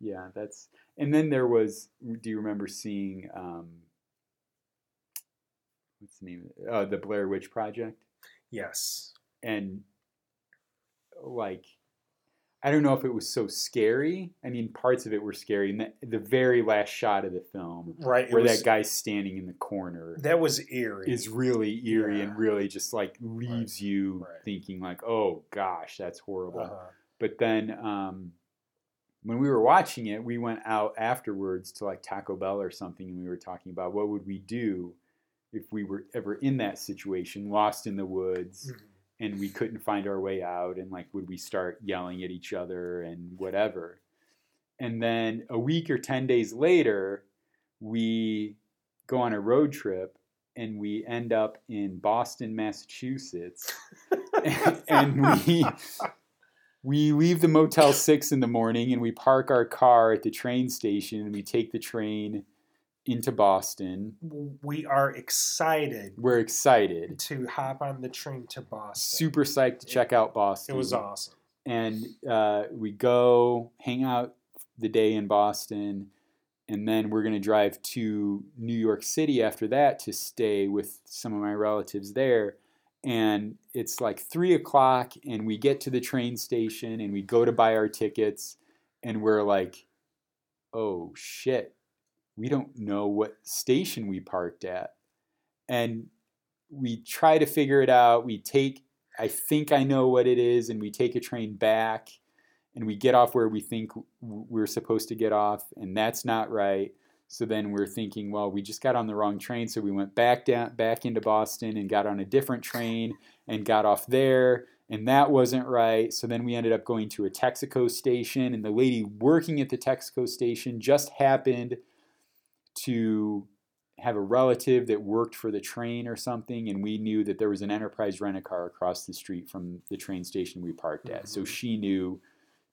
yeah, that's. And then there was. Do you remember seeing? Um, what's the name? Of it? Uh, the Blair Witch Project, yes and like, I don't know if it was so scary. I mean, parts of it were scary. And the, the very last shot of the film, right where was- that guy's standing in the corner, that was eerie is really eerie and really just like leaves you Right. thinking like, oh gosh, that's horrible. uh-huh. But then um, when we were watching it, we went out afterwards to like Taco Bell or something, and we were talking about what would we do if we were ever in that situation, lost in the woods, Mhm. And we couldn't find our way out, and like would we start yelling at each other and whatever. And then a week or ten days later, we go on a road trip and we end up in Boston, Massachusetts, and we we leave the Motel Six in the morning and we park our car at the train station and we take the train into Boston. We are excited We're excited, to hop on the train to Boston. super psyched to check out Boston. It was awesome. and uh, we go hang out the day in Boston, and then we're gonna drive to New York City after that to stay with some of my relatives there. And it's like three o'clock, and we get to the train station, and we go to buy our tickets, and we're like, "Oh shit, we don't know what station we parked at," and we try to figure it out. We take I think I know what it is, and we take a train back, and we get off where we think we're supposed to get off, and that's not right. So then we're thinking, well, we just got on the wrong train, so we went back down back into Boston and got on a different train and got off there, and that wasn't right. So then we ended up going to a Texaco station, and the lady working at the Texaco station just happened to have a relative that worked for the train or something, and we knew that there was an Enterprise rent a car across the street from the train station we parked at. So Mhm. she knew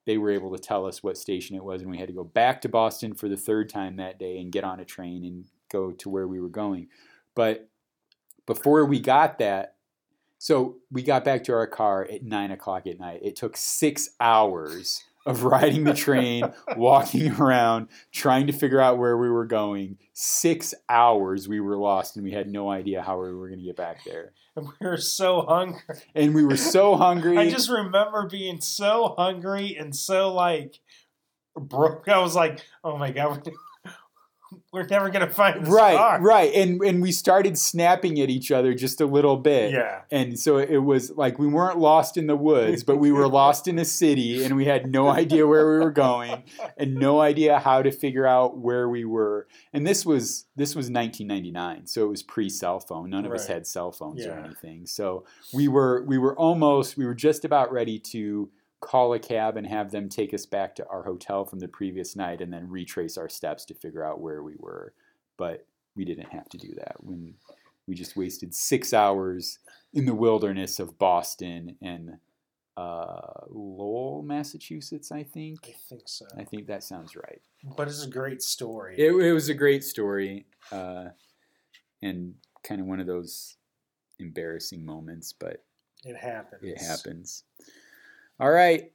they were able to tell us what station it was, and we had to go back to Boston for the third time that day and get on a train and go to where we were going. But before we got that, so we got back to our car at nine o'clock at night. It took six hours of riding the train, walking around, trying to figure out where we were going. Six hours we were lost and we had no idea how we were going to get back there. And we were so hungry. And we were so hungry. I just remember being so hungry and so like broke. I was like, oh my god, we're, never gonna find right, right. And and we started snapping at each other just a little bit. Yeah. And so it was like we weren't lost in the woods, but we were lost in a city and we had no idea where we were going and no idea how to figure out where we were. And this was this was 1999, so it was pre-cell phone. None of us had cell phones or anything. So we were we were almost we were just about ready to call a cab and have them take us back to our hotel from the previous night and then retrace our steps to figure out where we were. But we didn't have to do that when we just wasted six hours in the wilderness of Boston and uh, Lowell, Massachusetts. I think. I think so. I think that sounds right. But it's a great story. It, it was a great story, uh, and kind of one of those embarrassing moments, but It happens. it happens. All right,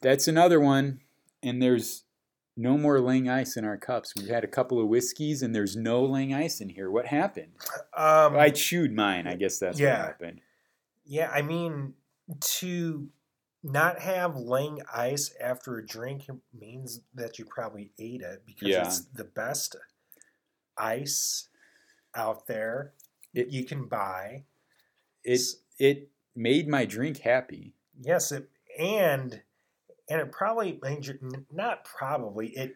that's another one, and there's no more Lang Ice in our cups. We've had a couple of whiskeys, and there's no Lang Ice in here. What happened? Um, I chewed mine. I guess that's Yeah. what happened. yeah, I mean, to not have Lang ice after a drink means that you probably ate it because Yeah. it's the best ice out there It- you can buy. It it made my drink happy. Yes, it and and it probably made your not probably it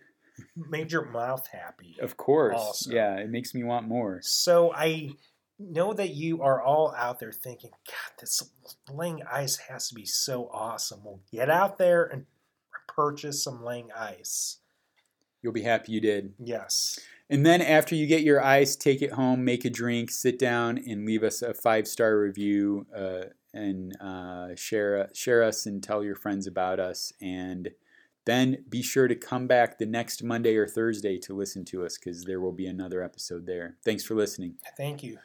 made your mouth happy. Of course, Also. yeah, it makes me want more. So I know that you are all out there thinking, God, this Lang Ice has to be so awesome. Well, get out there and purchase some Lang Ice. You'll be happy you did. Yes. And then after you get your ice, take it home, make a drink, sit down, and leave us a five star review, uh, and uh, share share us and tell your friends about us. And then be sure to come back the next Monday or Thursday to listen to us because there will be another episode there. Thanks for listening. Thank you.